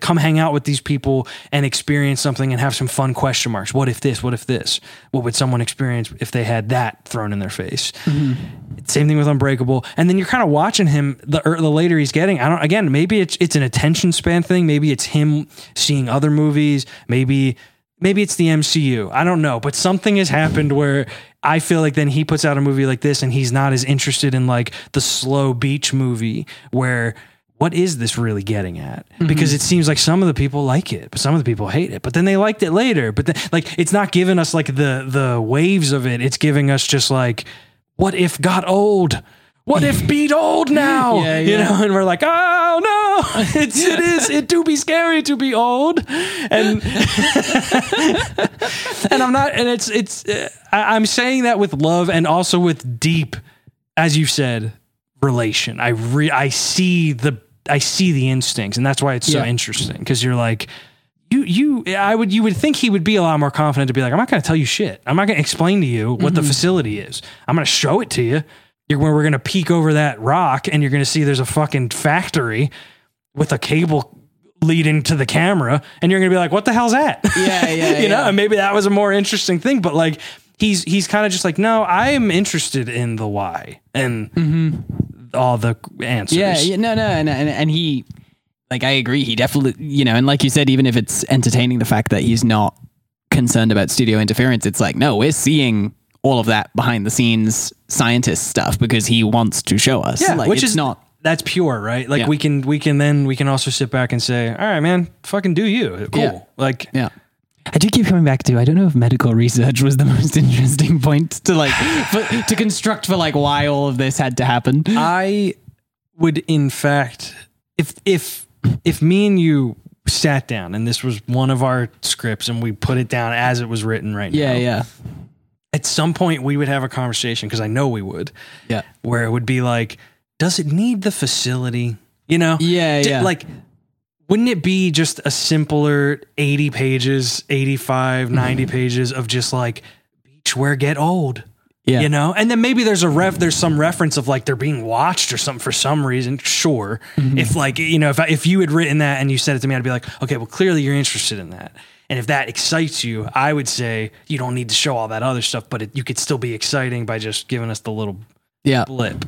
come hang out with these people and experience something and have some fun question marks what if this what if this what would someone experience if they had that thrown in their face same thing with Unbreakable. And then you're kind of watching him the er, the later he's getting. I don't. Again, maybe it's it's an attention span thing. Maybe it's him seeing other movies. Maybe maybe it's the MCU. I don't know. But something has happened where I feel like then he puts out a movie like this and he's not as interested in like the slow beach movie where. What is this really getting at? Because it seems like some of the people like it, but some of the people hate it. But then they liked it later. But then, like, it's not giving us like the the waves of it. It's giving us just like what if got old? What if beat old now? Yeah, You know, and we're like, oh no, it's it is it do be scary to be old, and and I'm not, and it's it's uh, I, I'm saying that with love and also with deep, as you said, relation. I re I see the I see the instincts, and that's why it's so Yeah. interesting because you're like. You, you, I would, you would think he would be a lot more confident to be like, I'm not going to tell you shit. I'm not going to explain to you what the mm-hmm. facility is. I'm going to show it to you. You're where we're going to peek over that rock and you're going to see there's a fucking factory with a cable leading to the camera. And you're going to be like, what the hell's that? Yeah, yeah, you know, and maybe that was a more interesting thing, but like, he's, he's kind of just like, no, I am interested in the why and mm-hmm. All the answers. Yeah, yeah, no, no, and, and and he, like, I agree. He definitely, you know, and like you said, even if it's entertaining, the fact that he's not concerned about studio interference, it's like, no, we're seeing all of that behind the scenes scientist stuff because he wants to show us. Yeah, like, which is not. that's pure, right? Like Yeah. we can we can then we can also sit back and say, all right, man, fucking do you, cool. Yeah. Like Yeah. I do keep coming back to. I don't know if medical research was the most interesting point to like for, to construct for like why all of this had to happen. I would, in fact, if if if me and you sat down and this was one of our scripts and we put it down as it was written right Yeah, now, yeah, yeah. at some point we would have a conversation because I know we would, yeah, where it would be like, does it need the facility? You know, yeah, Di- yeah. like wouldn't it be just a simpler 80 pages 85 Mm-hmm. 90 pages of just like beach where get old yeah. you know and then maybe there's a ref there's some reference of like they're being watched or something for some reason sure Mm-hmm. if like you know if I, if you had written that and you said it to me i'd be like okay well clearly you're interested in that and if that excites you i would say you don't need to show all that other stuff but it, you could still be exciting by just giving us the little yeah. blip.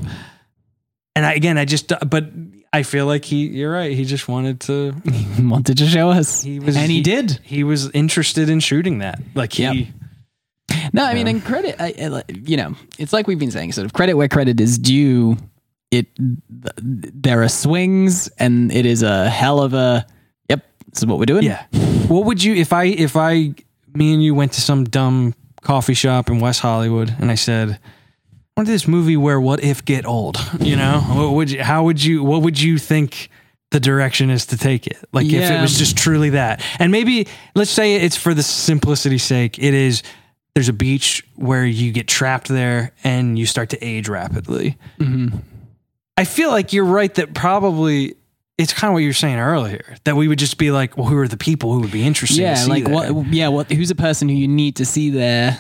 And I, again, I just, but I feel like he, you're right. He just wanted to, he Wanted to show us, he was, and he, did. He was interested in shooting that. Like he, Yep. No, I mean, and credit, I, I, you know, it's like we've been saying, sort of credit where credit is due. It, there are swings, and it is a hell of a. Yep, this is what we're doing. yeah. What would you, if I, if I, me and you went to some dumb coffee shop in West Hollywood and I said, Want this movie where what if get old, you know, what would you, how would you, what would you think the direction is to take it? Like if it was just truly that, and maybe let's say it's for the simplicity's sake, it is, there's a beach where you get trapped there and you start to age rapidly. Mm-hmm. I feel like you're right that probably it's kind of what you were saying earlier that we would just be like, well, who are the people who would be interested? yeah, to see like that? what? Yeah, what? Who's a person who you need to see there?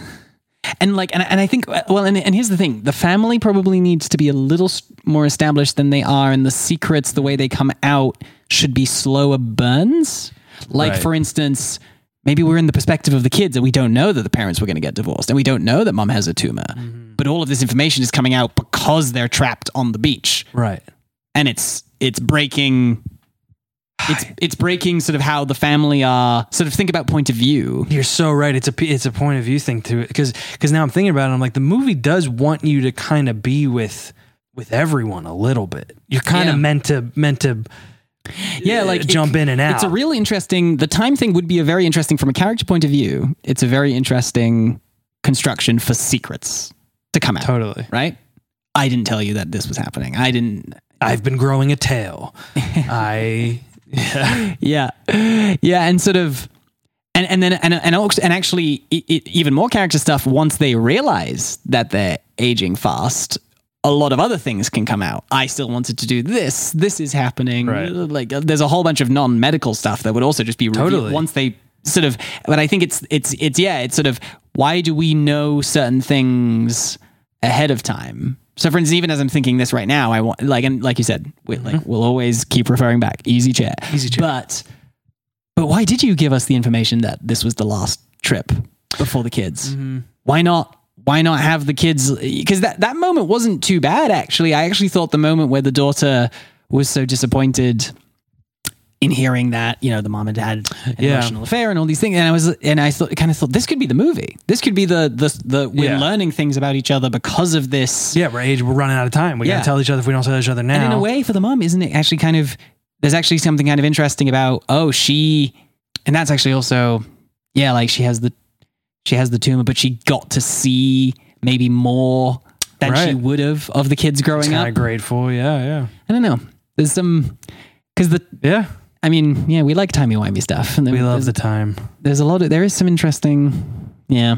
And like, and, and I think, uh, well, and, and here's the thing: the family probably needs to be a little more established than they are, and the secrets, the way they come out, should be slower burns. Like, Right. for instance, maybe we're in the perspective of the kids and we don't know that the parents were going to get divorced and we don't know that mom has a tumor. Mm-hmm. But all of this information is coming out because they're trapped on the beach Right. and it's it's breaking it's it's breaking sort of how the family are sort of think about point of view. You're so right. It's a it's a point of view thing to it because because now I'm thinking about it. I'm like the movie does want you to kind of be with with everyone a little bit. You're kind of Yeah. meant to meant to Yeah, uh, like it- jump in and out. It's a really interesting. The time thing would be a very interesting from a character point of view. It's a very interesting construction for secrets to come out. totally. Right? I didn't tell you that this was happening. I didn't. I've been growing a tail. I Yeah, yeah, Yeah. and sort of, and and then and and and actually, it, it, even more character stuff. Once they realize that they're aging fast, a lot of other things can come out. I still wanted to do this. This is happening. Right. Like, uh, there's a whole bunch of non-medical stuff that would also just be revealed Totally. once they sort of. But I think it's it's it's yeah. It's sort of why do we know certain things ahead of time? So, for instance, even as I'm thinking this right now, I want like and like you said, we, like mm-hmm. we'll always keep referring back. Easy chair, Easy chair. But but why did you give us the information that this was the last trip before the kids? Mm-hmm. Why not? Why not have the kids? Because that that moment wasn't too bad. Actually, I actually thought the moment where the daughter was so disappointed in hearing that you know the mom had had an Yeah. emotional affair and all these things, and I was and I thought kind of thought this could be the movie. This could be the the the we're Yeah. learning things about each other because of this. yeah, we're age. We're running out of time. We Yeah. gotta tell each other if we don't tell each other now. And in a way, for the mom, isn't it actually kind of? There's actually something kind of interesting about oh she, and that's actually also yeah like she has the she has the tumor, but she got to see maybe more than she would have of the kids growing up. grateful. Yeah, yeah, I don't know. There's some because the yeah. I mean yeah we like timey wimey stuff and We love the time. there's a lot of there is some interesting yeah.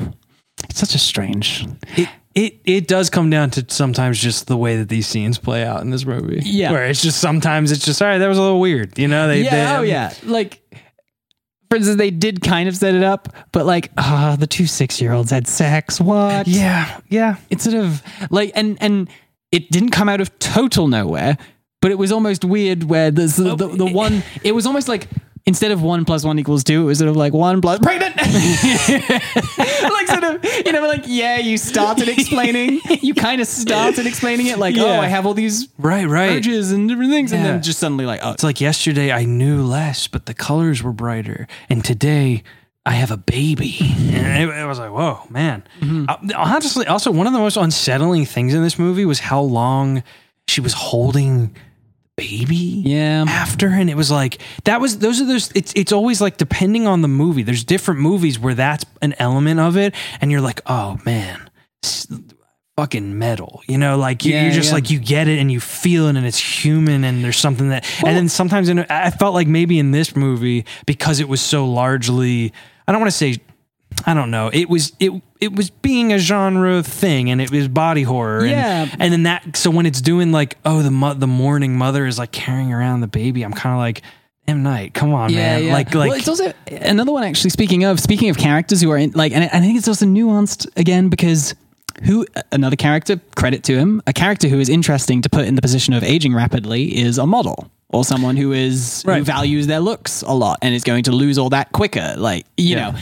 It's such a strange It it it does come down to sometimes just the way that these scenes play out in this movie. Yeah. where it's just sometimes it's just all right. That was a little weird. You know, they yeah, they, oh yeah. Like, for instance, they did kind of set it up, but like, ah, the two six-year-olds had sex. What? yeah, yeah. It's sort of like, and and it didn't come out of total nowhere, but it was almost weird where there's the, the, the one. It was almost like. Instead of one plus one equals two, it was sort of like one plus pregnant. like sort of, you know, like yeah, you started explaining, you kind of started explaining it, like oh, Yeah. I have all these Right, right. urges and different things, and Yeah. then just suddenly like oh, It's like yesterday I knew less, but the colors were brighter, and today I have a baby. And it, it was like, whoa, man. Uh, honestly, also one of the most unsettling things in this movie was how long she was holding baby. yeah, after and it was like that was those are those it's it's always like depending on the movie there's different movies where that's an element of it and you're like oh man fucking metal you know like you, Yeah, you're just yeah. like you get it and you feel it and it's human and there's something that and then sometimes in, i felt like maybe in this movie because it was so largely i don't want to say I don't know. It was it it was being a genre thing, and it was body horror. and- Yeah. and, then that. So when it's doing like, oh, the mo- the mourning mother is like carrying around the baby, I'm kind of like, M Night, come on, man. Yeah. Like like well, it's also another one. Actually, speaking of speaking of characters who are in like, and I think it's also nuanced again because who another character credit to him, a character who is interesting to put in the position of aging rapidly is a model or someone who is who values their looks a lot and is going to lose all that quicker. Like you Yeah. know,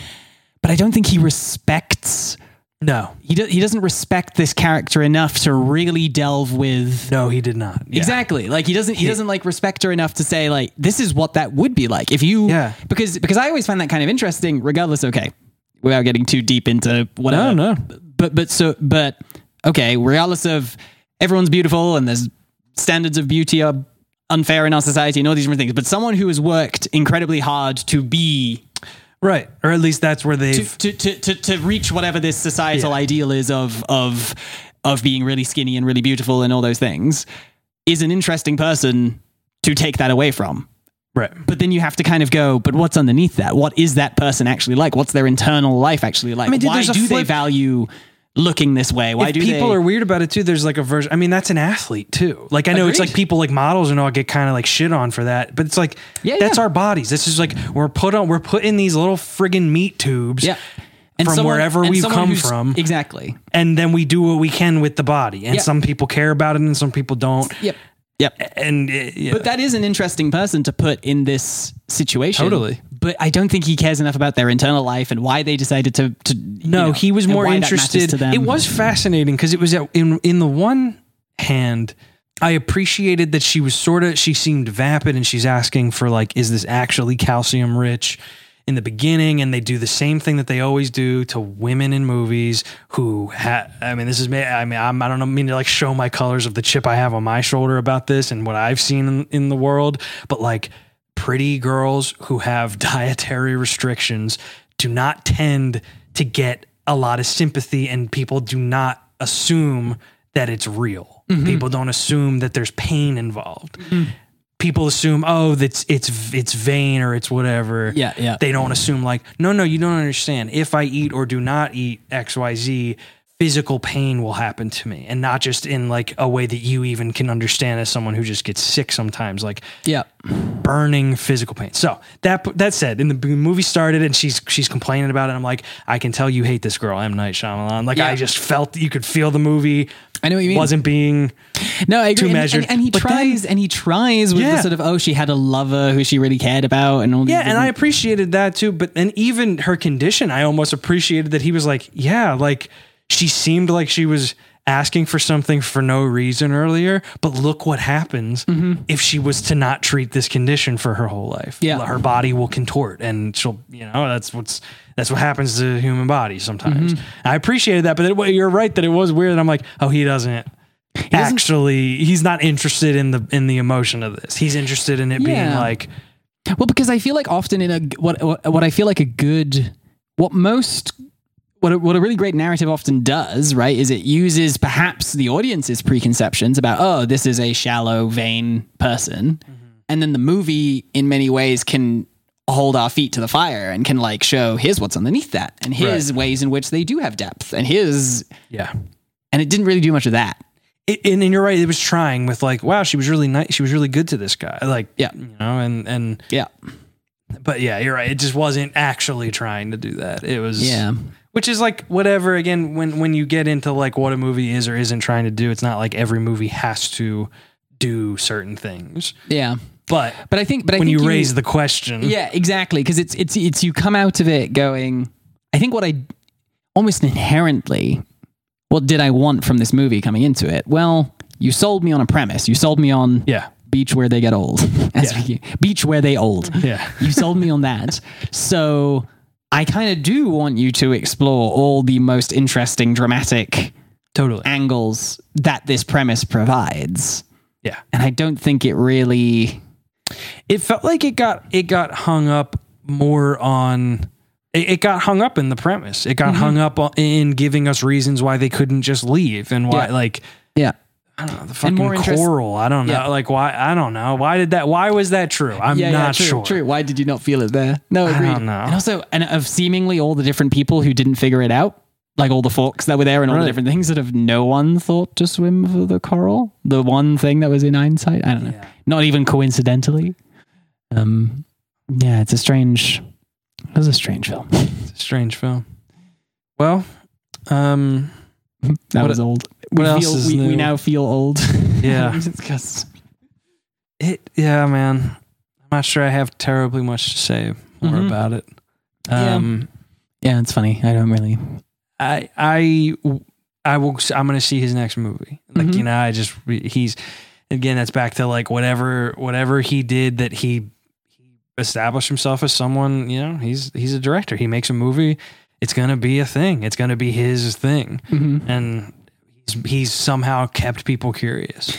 but I don't think he respects. no, He, do, he doesn't respect this character enough to really delve with no, he did not. Yeah. Exactly. Like he doesn't he doesn't like respect her enough to say like this is what that would be like if you Yeah. because because I always find that kind of interesting regardless okay without getting too deep into whatever No, no. but but so but okay regardless of everyone's beautiful and there's standards of beauty are unfair in our society and all these different things but someone who has worked incredibly hard to be Right, or at least that's where they've. to, to, to, to reach whatever this societal Yeah. ideal is of of of being really skinny and really beautiful and all those things is an interesting person to take that away from. right. But then you have to kind of go, but what's underneath that? What is that person actually like? What's their internal life actually like? mean, dude, Why do they value looking this way? Why if do people they are weird about it too, there's like a version. I mean, that's an athlete too. Like I know it's like people like models and all get kind of like shit on for that, but it's like Yeah, that's yeah. our bodies. This is like we're put on. We're put in these little friggin' meat tubes. Yeah. from someone- wherever and we've come from. Exactly. and then we do what we can with the body. And Yeah. some people care about it, and some people don't. Yep. Yep. And it, yeah. But that is an interesting person to put in this situation. Totally. But I don't think he cares enough about their internal life and why they decided to. to No, know, he was more why that matters interested. It was fascinating because it was uh, in in the one hand, I appreciated that she was sort of she seemed vapid and she's asking for like, is this actually calcium rich? In the beginning, and they do the same thing that they always do to women in movies who ha I mean, this is me. I mean, I'm, I don't mean to like show my colors of the chip I have on my shoulder about this and what I've seen in, in the world, but like pretty girls who have dietary restrictions do not tend to get a lot of sympathy and people do not assume that it's real. Mm-hmm. People don't assume that there's pain involved. People assume, oh, that's it's it's vain or it's whatever. Yeah, yeah. They don't assume like, no, no, you don't understand. If I eat or do not eat X, Y, Z, physical pain will happen to me, and not just in like a way that you even can understand as someone who just gets sick sometimes. Like yeah. burning physical pain. So that that said, in the movie started and she's she's complaining about it. I'm like, I can tell you hate this girl, M Night Shyamalan. Like Yeah. I just felt you could feel the movie I know what you mean. wasn't being No, I agree. too And- measured. And, and he But then- tries, and he tries with the sort of oh, she had a lover who she really cared about, and all. yeah, and I appreciated that too. But and even her condition, I almost appreciated that he was like, yeah, like she seemed like she was asking for something for no reason earlier, but look what happens if she was to not treat this condition for her whole life. Mm-hmm. Yeah. her body will contort, and she'll, you know, that's what's that's what happens to the human body sometimes. Mm-hmm. I appreciated that, but it, you're right that it was weird. I'm like, oh, he doesn't. Actually, he's not interested in the in the emotion of this. He's interested in it being like, Well, because I feel like often in a what, what I feel like a good what most what a, what a really great narrative often does, right, is it uses perhaps the audience's preconceptions about oh this is a shallow, vain person, mm-hmm. and then the movie in many ways can hold our feet to the fire and can like show here's what's underneath that and here's ways in which they do have depth and here's yeah. and it didn't really do much of that. it, and, and you're right. It was trying with like, wow, she was really nice. She was really good to this guy. Like, Yeah. you know, and and Yeah. but yeah, you're right. It just wasn't actually trying to do that. It was Yeah. Which is like whatever. Again, when when you get into like what a movie is or isn't trying to do, it's not like every movie has to do certain things. Yeah. But But I think but I when think you, raise the question, Yeah, exactly. Because it's it's it's you come out of it going. I think what I almost inherently, what did I want from this movie coming into it? Well, you sold me on a premise. You sold me on yeah, beach where they get old. Yeah. we, beach where they old. yeah, You sold me on that. So I kind of do want you to explore all the most interesting, dramatic totally. angles that this premise provides. Yeah. And I don't think it really. it felt like it got it got hung up more on it, it got hung up in the premise. It got Mm-hmm. hung up in giving us reasons why they couldn't just leave and why Yeah. like Yeah. I don't know the fucking more interest- coral. I don't know Yeah. like why I don't know why did that why was that true? I'm not yeah, true, sure. True. Why did you not feel it there? No, agreed. don't know. And also, and of seemingly all the different people who didn't figure it out, like all the forks that were there and all Right. the different things that have no one thought to swim for the coral. The one thing that was in hindsight, I don't know. Yeah. Not even coincidentally. Um, yeah, it's a strange. It was a strange film. It's a strange film. Well, um, That What- was old. what we else feel, is we, we now feel old. Yeah. It yeah, man. I'm not sure I have terribly much to say more Mhm. about it. Yeah. Um, yeah, it's funny. I don't really. I I I will. I'm going to see his next movie. Like Mhm. you know, I just he's again. That's back to like whatever whatever he did that he he established himself as someone. You know, he's he's a director. He makes a movie. It's going to be a thing. It's going to be his thing, and he's he's somehow kept people curious,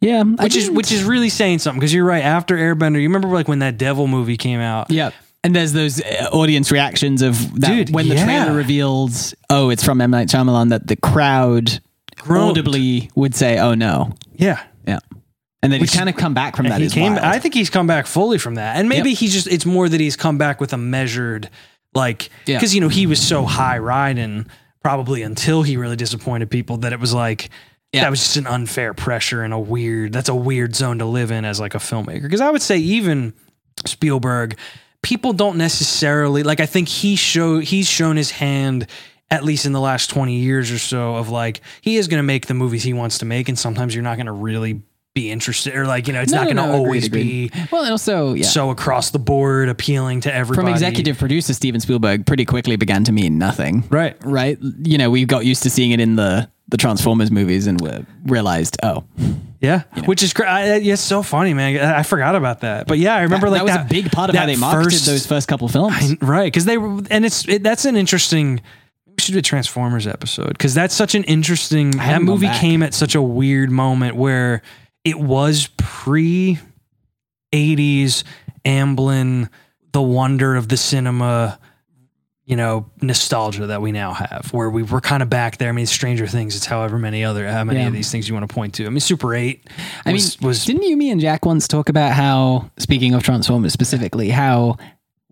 Yeah, which is which is really saying something. Because you're right. After Airbender, you remember like when that Devil movie came out. Yeah. And there's those uh, audience reactions of that Dude, when the yeah. trailer reveals, oh, it's from M. Night Shyamalan, that the crowd Groaned. audibly would say, oh, no. Yeah. Yeah. And then he's kind of come back from that. he came. wild. I think he's come back fully from that, and maybe Yep. he's just. It's more that he's come back with a measured, like, Yeah. because you know he was so high riding probably until he really disappointed people that it was like. Yeah. That was just an unfair pressure and a weird. That's a weird zone to live in as like a filmmaker. Because I would say even Spielberg, people don't necessarily like. I think he show he's shown his hand at least in the last twenty years or so of like he is going to make the movies he wants to make, and sometimes you're not going to really be interested or like you know it's No, not no, going to no, always agreed, be Well, and also, yeah. so across the board appealing to everybody. From executive producer Steven Spielberg pretty quickly began to mean nothing. right? Right? You know, we got used to seeing it in the the Transformers movies and we realized, oh, Yeah, which is great. Yeah, it's so funny, man. I, I forgot about that, but yeah, I remember that, like that was that a big part of how they marketed first- those first couple films. right because they were and it's it, that's an interesting we should do a transformers episode because that's such an interesting that movie came at such a weird moment where it was pre 80s amblin the wonder of the cinema you know nostalgia that we now have where we were kind of back there i mean stranger things it's however many other how many Yeah. of these things you want to point to i mean super 8 I mean, was, was didn't you, me, and Jack once talk about how, speaking of Transformers specifically, how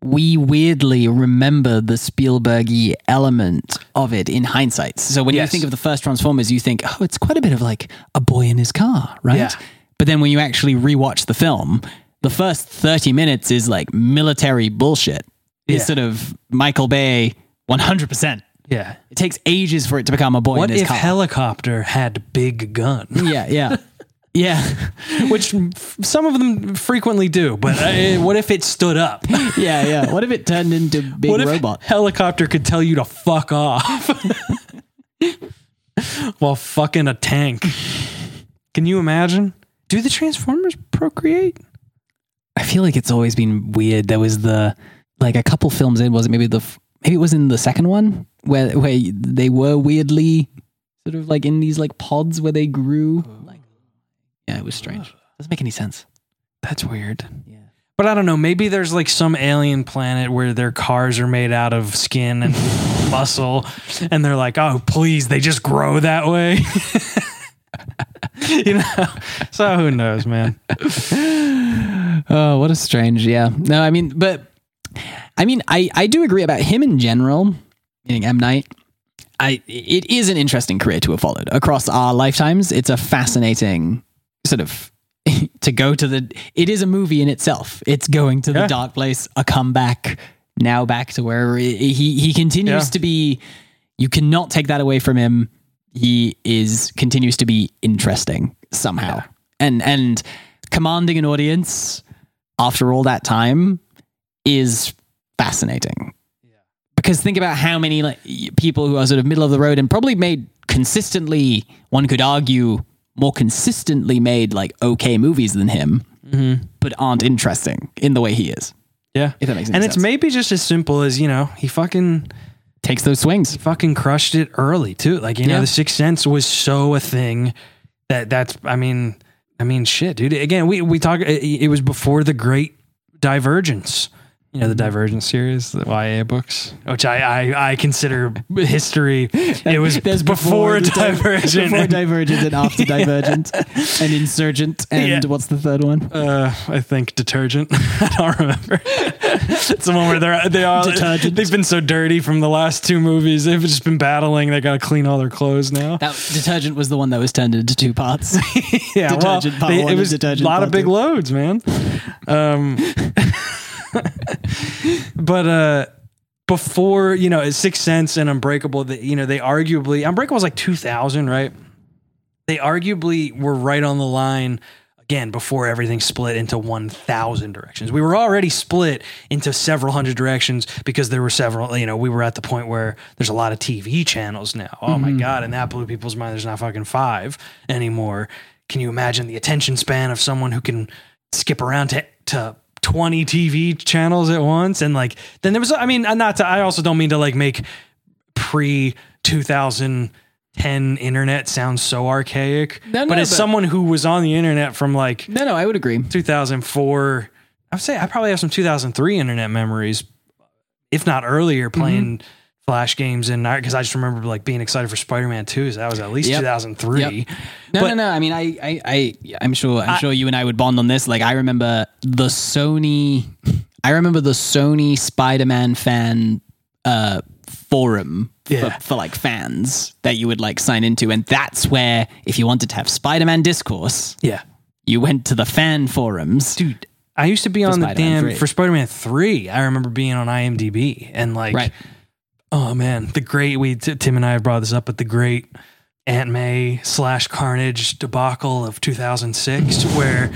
we weirdly remember the Spielbergy element of it in hindsight. So when Yes. you think of the first Transformers, you think, oh, it's quite a bit of like a boy in his car, right? Yeah. But then when you actually rewatch the film, the first 30 minutes is like military bullshit. It's sort of Michael Bay 100%. yeah It takes ages for it to become a boy what in his if car. helicopter had big gun yeah, yeah. Yeah. which some of them frequently do. But uh, what if it stood up? yeah, yeah. What if it turned into big What robot? helicopter could tell you to fuck off while fucking a tank? Can you imagine? Do the Transformers procreate? I feel like it's always been weird. There was the like a couple films in was it maybe the maybe it was in the second one where where they were weirdly sort of like in these like pods where they grew. Yeah, it was strange. Doesn't make any sense. That's weird. Yeah. But I don't know. Maybe there's like some alien planet where their cars are made out of skin and muscle, and they're like, "Oh, please, they just grow that way." you know. So who knows, man? Oh, what a strange. Yeah. No, I mean, but I mean, I I do agree about him in general, meaning M Night. I it is an interesting career to have followed across our lifetimes. It's a fascinating sort of to go to the. It is a movie in itself. It's going to the Yeah. dark place, a comeback, now back to where he he continues Yeah. to be. You cannot take that away from him. He is continues to be interesting somehow, and and commanding an audience after all that time is fascinating. Because think about how many like people who are sort of middle of the road and probably made consistently, one could argue, more consistently made like okay movies than him, mm-hmm. but aren't interesting in the way he is. Yeah. If that makes any and sense. it's maybe just as simple as you know he fucking Takes those swings. fucking crushed it early too. Like you know, the Sixth Sense was so a thing that that's. I mean, I mean, shit, dude. Again, we we talk. It, it was before the Great Divergence. You know the Divergence series, the YA books, which I I, I consider history. It was There's before, the Divergent. before Divergent and after Divergent, and Insurgent, and Yeah. what's the third one? uh, I think detergent. I don't remember. it's the one where they're they are Detergent. They've been so dirty from the last two movies. They've just been battling. They got to clean all their clothes now. That Detergent was the one that was turned into two parts. yeah, well, Detergent part they- it was a lot of big two. loads, man. Um, but uh, before you know, Sixth Sense and Unbreakable, the, you know, they arguably Unbreakable was like two thousand, right? They arguably were right on the line again before everything split into 1000 directions. We were already split into several hundred directions because there were several, you know, we were at the point where there's a lot of TV channels now. Oh my God. And that blew people's mind. There's not fucking five anymore. Can you imagine the attention span of someone who can skip around to, to 20 TV channels at once? And like, then there was, I mean, not to, I also don't mean to like make pre 2010 internet sound so archaic. No, no, but as but- someone who was on the internet from like no, no, I would agree. 2004, I would say I probably have some 2003 internet memories, if not earlier, Mm-hmm. Flash games and because I just remember like being excited for Spider-Man 2. So that was at least Yep. 2003. Yep. No, But- no, no. I mean, I, I, I, I'm sure, I'm sure you and I would bond on this. Like, I remember the Sony, I remember the Sony Spider-Man fan uh, forum Yeah. for, for like fans that you would like sign into, and that's where if you wanted to have Spider-Man discourse, Yeah. you went to the fan forums. Dude, I used to be on the Spider-Man damn 3. for Spider-Man 3. I remember being on IMDb and like Right. Oh man, the great we t- Tim and I have brought this up, but the great Aunt May slash Carnage debacle of 2006, mm-hmm. where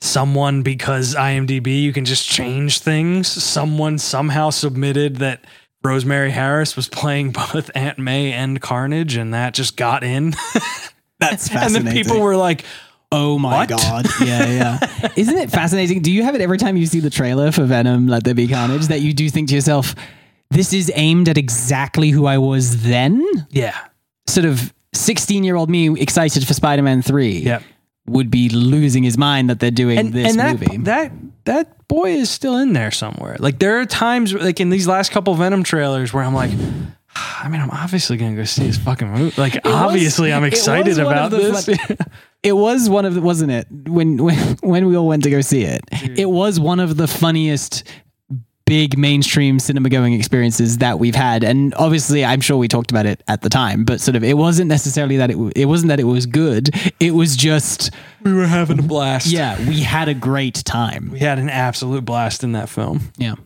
someone, because IMDb, you can just change things, someone somehow submitted that Rosemary Harris was playing both Aunt May and Carnage, and that just got in. That's fascinating. and then people were like, Oh my What? god! Yeah, yeah. Isn't it fascinating? Do you have it every time you see the trailer for Venom: Let There Be Carnage that you do think to yourself, "This is aimed at exactly who I was then"? yeah, Sort of sixteen-year-old me excited for Spider-Man Three. yeah. would be losing his mind that they're doing and, this and that, movie. that that boy is still in there somewhere. Like there are times like in these last couple Venom trailers where I'm like, I mean, I'm obviously gonna go see this fucking movie. Like was- obviously, I'm excited about this. fun- it was one of the wasn't it when when when we all went to go see it. It was one of the funniest big mainstream cinema going experiences that we've had and obviously I'm sure we talked about it at the time but sort of it wasn't necessarily that it w- it wasn't that it was good it was just we were having a blast. yeah we had a great time we had an absolute blast in that film. yeah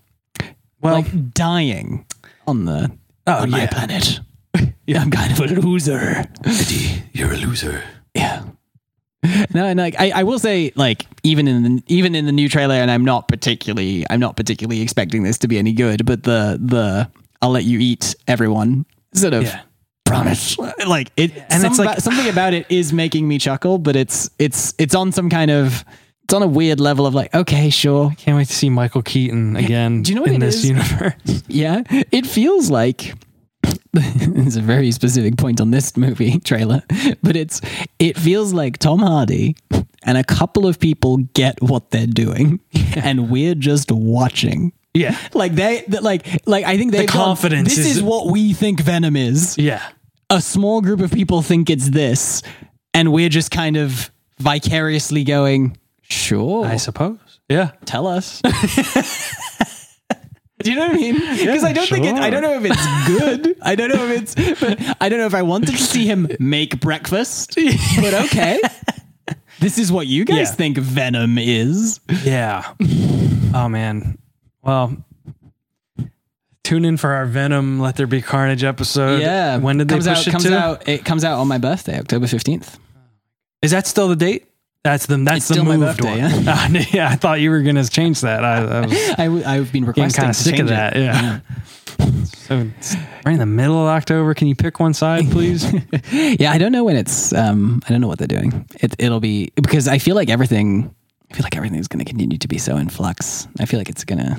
Well, like dying on the oh on my yeah, planet yeah I'm kind of a loser Eddie, you're a loser. Yeah. No, and like I, I will say, like even in the even in the new trailer, and I'm not particularly I'm not particularly expecting this to be any good, but the the I'll let you eat everyone sort of Yeah. promise like it And and it's it's like- something about it is making me chuckle, but it's it's it's on some kind of it's on a weird level of like okay sure Can't wait to see Michael Keaton again. Do you know what in it this is? universe? yeah it feels like it's a very specific point on this movie trailer but it's it feels like tom hardy and a couple of people get what they're doing and we're just watching yeah, like they like like i think they confidence this is- is, what we think venom is yeah. a small group of people think it's this and we're just kind of vicariously going sure I suppose. Yeah. tell us. Do you know what I mean? Because I don't think it, I don't know if it's good. I don't know if it's. But I don't know if I wanted to see him make breakfast. But okay, this is what you guys Yeah. think Venom is. Yeah. oh man. Well, tune in for our Venom Let There Be Carnage episode. Yeah. When did they comes push out, it comes to? out? It comes out on my birthday, October fifteenth. Is that still the date? That's the that's It's the moved birthday, one. Ah, yeah, I thought you were gonna change that. I, I was I w- I've been requesting kind of sick of change it. that. Yeah. So right in the middle of October. Can you pick one side, please? Yeah, I don't know when it's. Um, I don't know what they're doing. It, it'll be because I feel like everything. I feel like everything's going to continue to be so in flux. I feel like it's gonna.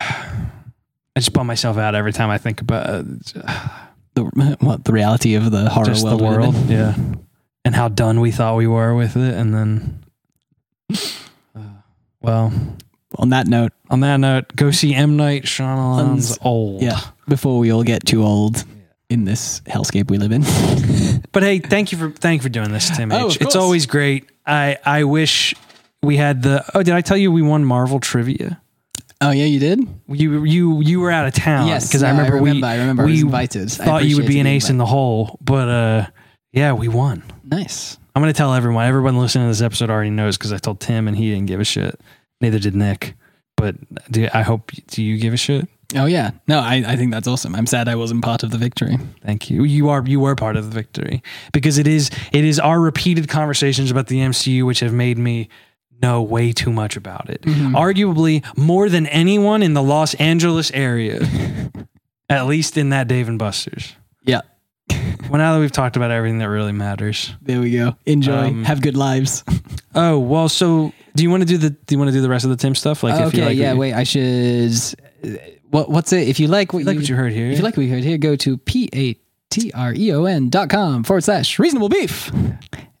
Yeah. I just bum myself out every time I think about uh, the what the reality of the horror the world. we world. Yeah. And how done we thought we were with it, and then, uh, well, On that note, On that note, go see M Night Shyamalan's Old. yeah, before we all get too old in this hellscape we live in. But hey, thank you for thank you for doing this, Tim. Oh, It's always great. I I wish we had the. Oh, did I tell you we won Marvel trivia? oh yeah, you did. You you you were out of town. Yes, because I yeah, I remember, remember, we I remember I we was invited. I thought you would be an ace in the hole, but uh, yeah, we won. Nice. I'm gonna tell everyone. Everyone listening to this episode already knows because I told Tim and he didn't give a shit. Neither did Nick. But do, I hope do you give a shit? Oh yeah, no, I, I think that's awesome. I'm sad I wasn't part of the victory. Thank you. You are you were part of the victory because it is it is our repeated conversations about the MCU which have made me know way too much about it. Mm-hmm. Arguably more than anyone in the Los Angeles area. At least in that Dave and Buster's. Yeah, Well, now that we've talked about everything that really matters. there we go. Enjoy. Um, Have good lives. Oh well, so do you want to do the do you want to do the rest of the Tim stuff? Like, if you okay, like yeah. what you, Wait, I should. What what's it? If you like what like what you heard here, If you like what you heard here, go to p a t r e o n dot com forward slash reasonable beef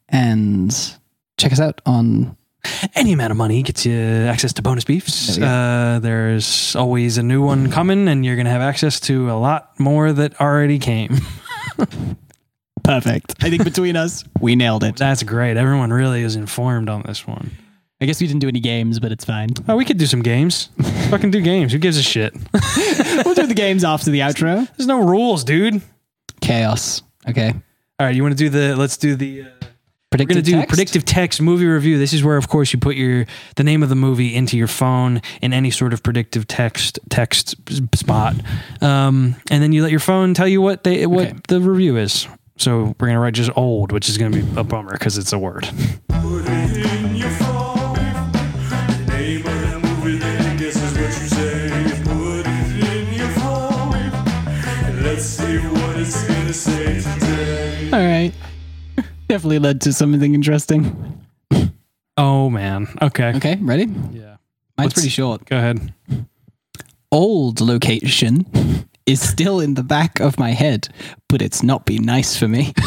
and check us out on. any amount of money gets you access to bonus beefs. There we go. Uh, there's always a new one coming, and you're gonna have access to a lot more that already came. Perfect. I think between us, we nailed it. That's great. Everyone really is informed on this one. I guess we didn't do any games, but it's fine. Oh, we could do some games. Fucking do games. Who gives a shit? we'll do the games after the outro. There's no rules, dude. Chaos. Okay. All right, you want to do the? Let's do the. Uh, we're Predictive gonna do text? predictive text movie review. This is where, of course, you put your the name of the movie into your phone in any sort of predictive text text spot, um, and then you let your phone tell you what they what Okay. the review is. So we're gonna write just old, which is gonna be a bummer because it's a word. Put it in your phone. The name of the movie, then guess is what you say. Put it in your phone. And let's see what it's gonna say today. All right. Definitely led to something interesting. Oh man. Okay. Okay, ready? Yeah. Mine's Let's- pretty short. Go ahead. Old location is still in the back of my head, but it's not been nice for me.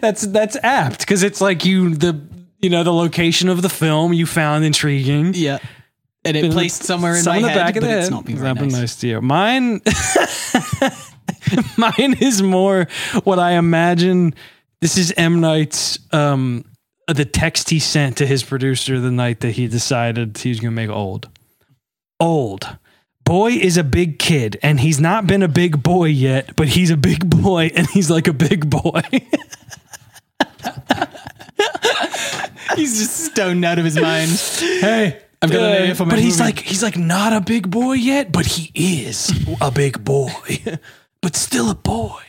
That's that's apt because it's like you the you know the location of the film you found intriguing. yeah. And it placed somewhere in Some my head, back of but the it's head. not been It's very not been nice. nice to you. Mine, mine is more what I imagine. This is M Night's um the text he sent to his producer the night that he decided he was gonna make old. Old. Boy is a big kid, and he's not been a big boy yet, but he's a big boy, and he's like a big boy. He's just stoned out of his mind. hey, I've got an idea for my but he's movie. like he's like not a big boy yet, but he is a big boy, but still a boy.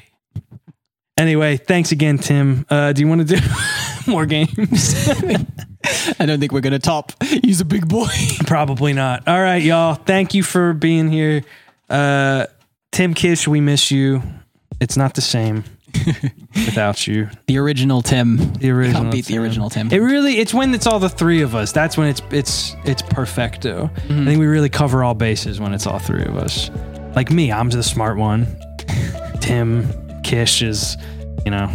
Anyway, thanks again, Tim. Uh, do you want to do more games? I don't think we're gonna top. He's a big boy. Probably not. All right, y'all. Thank you for being here. Uh, Tim Kish, we miss you. It's not the same without you. The original Tim. The original Can't beat the original Tim. It really it's when it's all the three of us. That's when it's it's it's perfecto. I think we really cover all bases when it's all three of us. Like me, I'm the smart one. Tim Kish is, you know,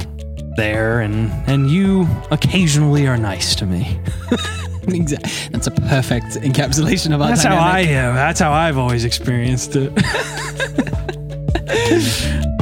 there and and you occasionally are nice to me. Exactly. That's a perfect encapsulation of our That's how I am. That's how I've always experienced it.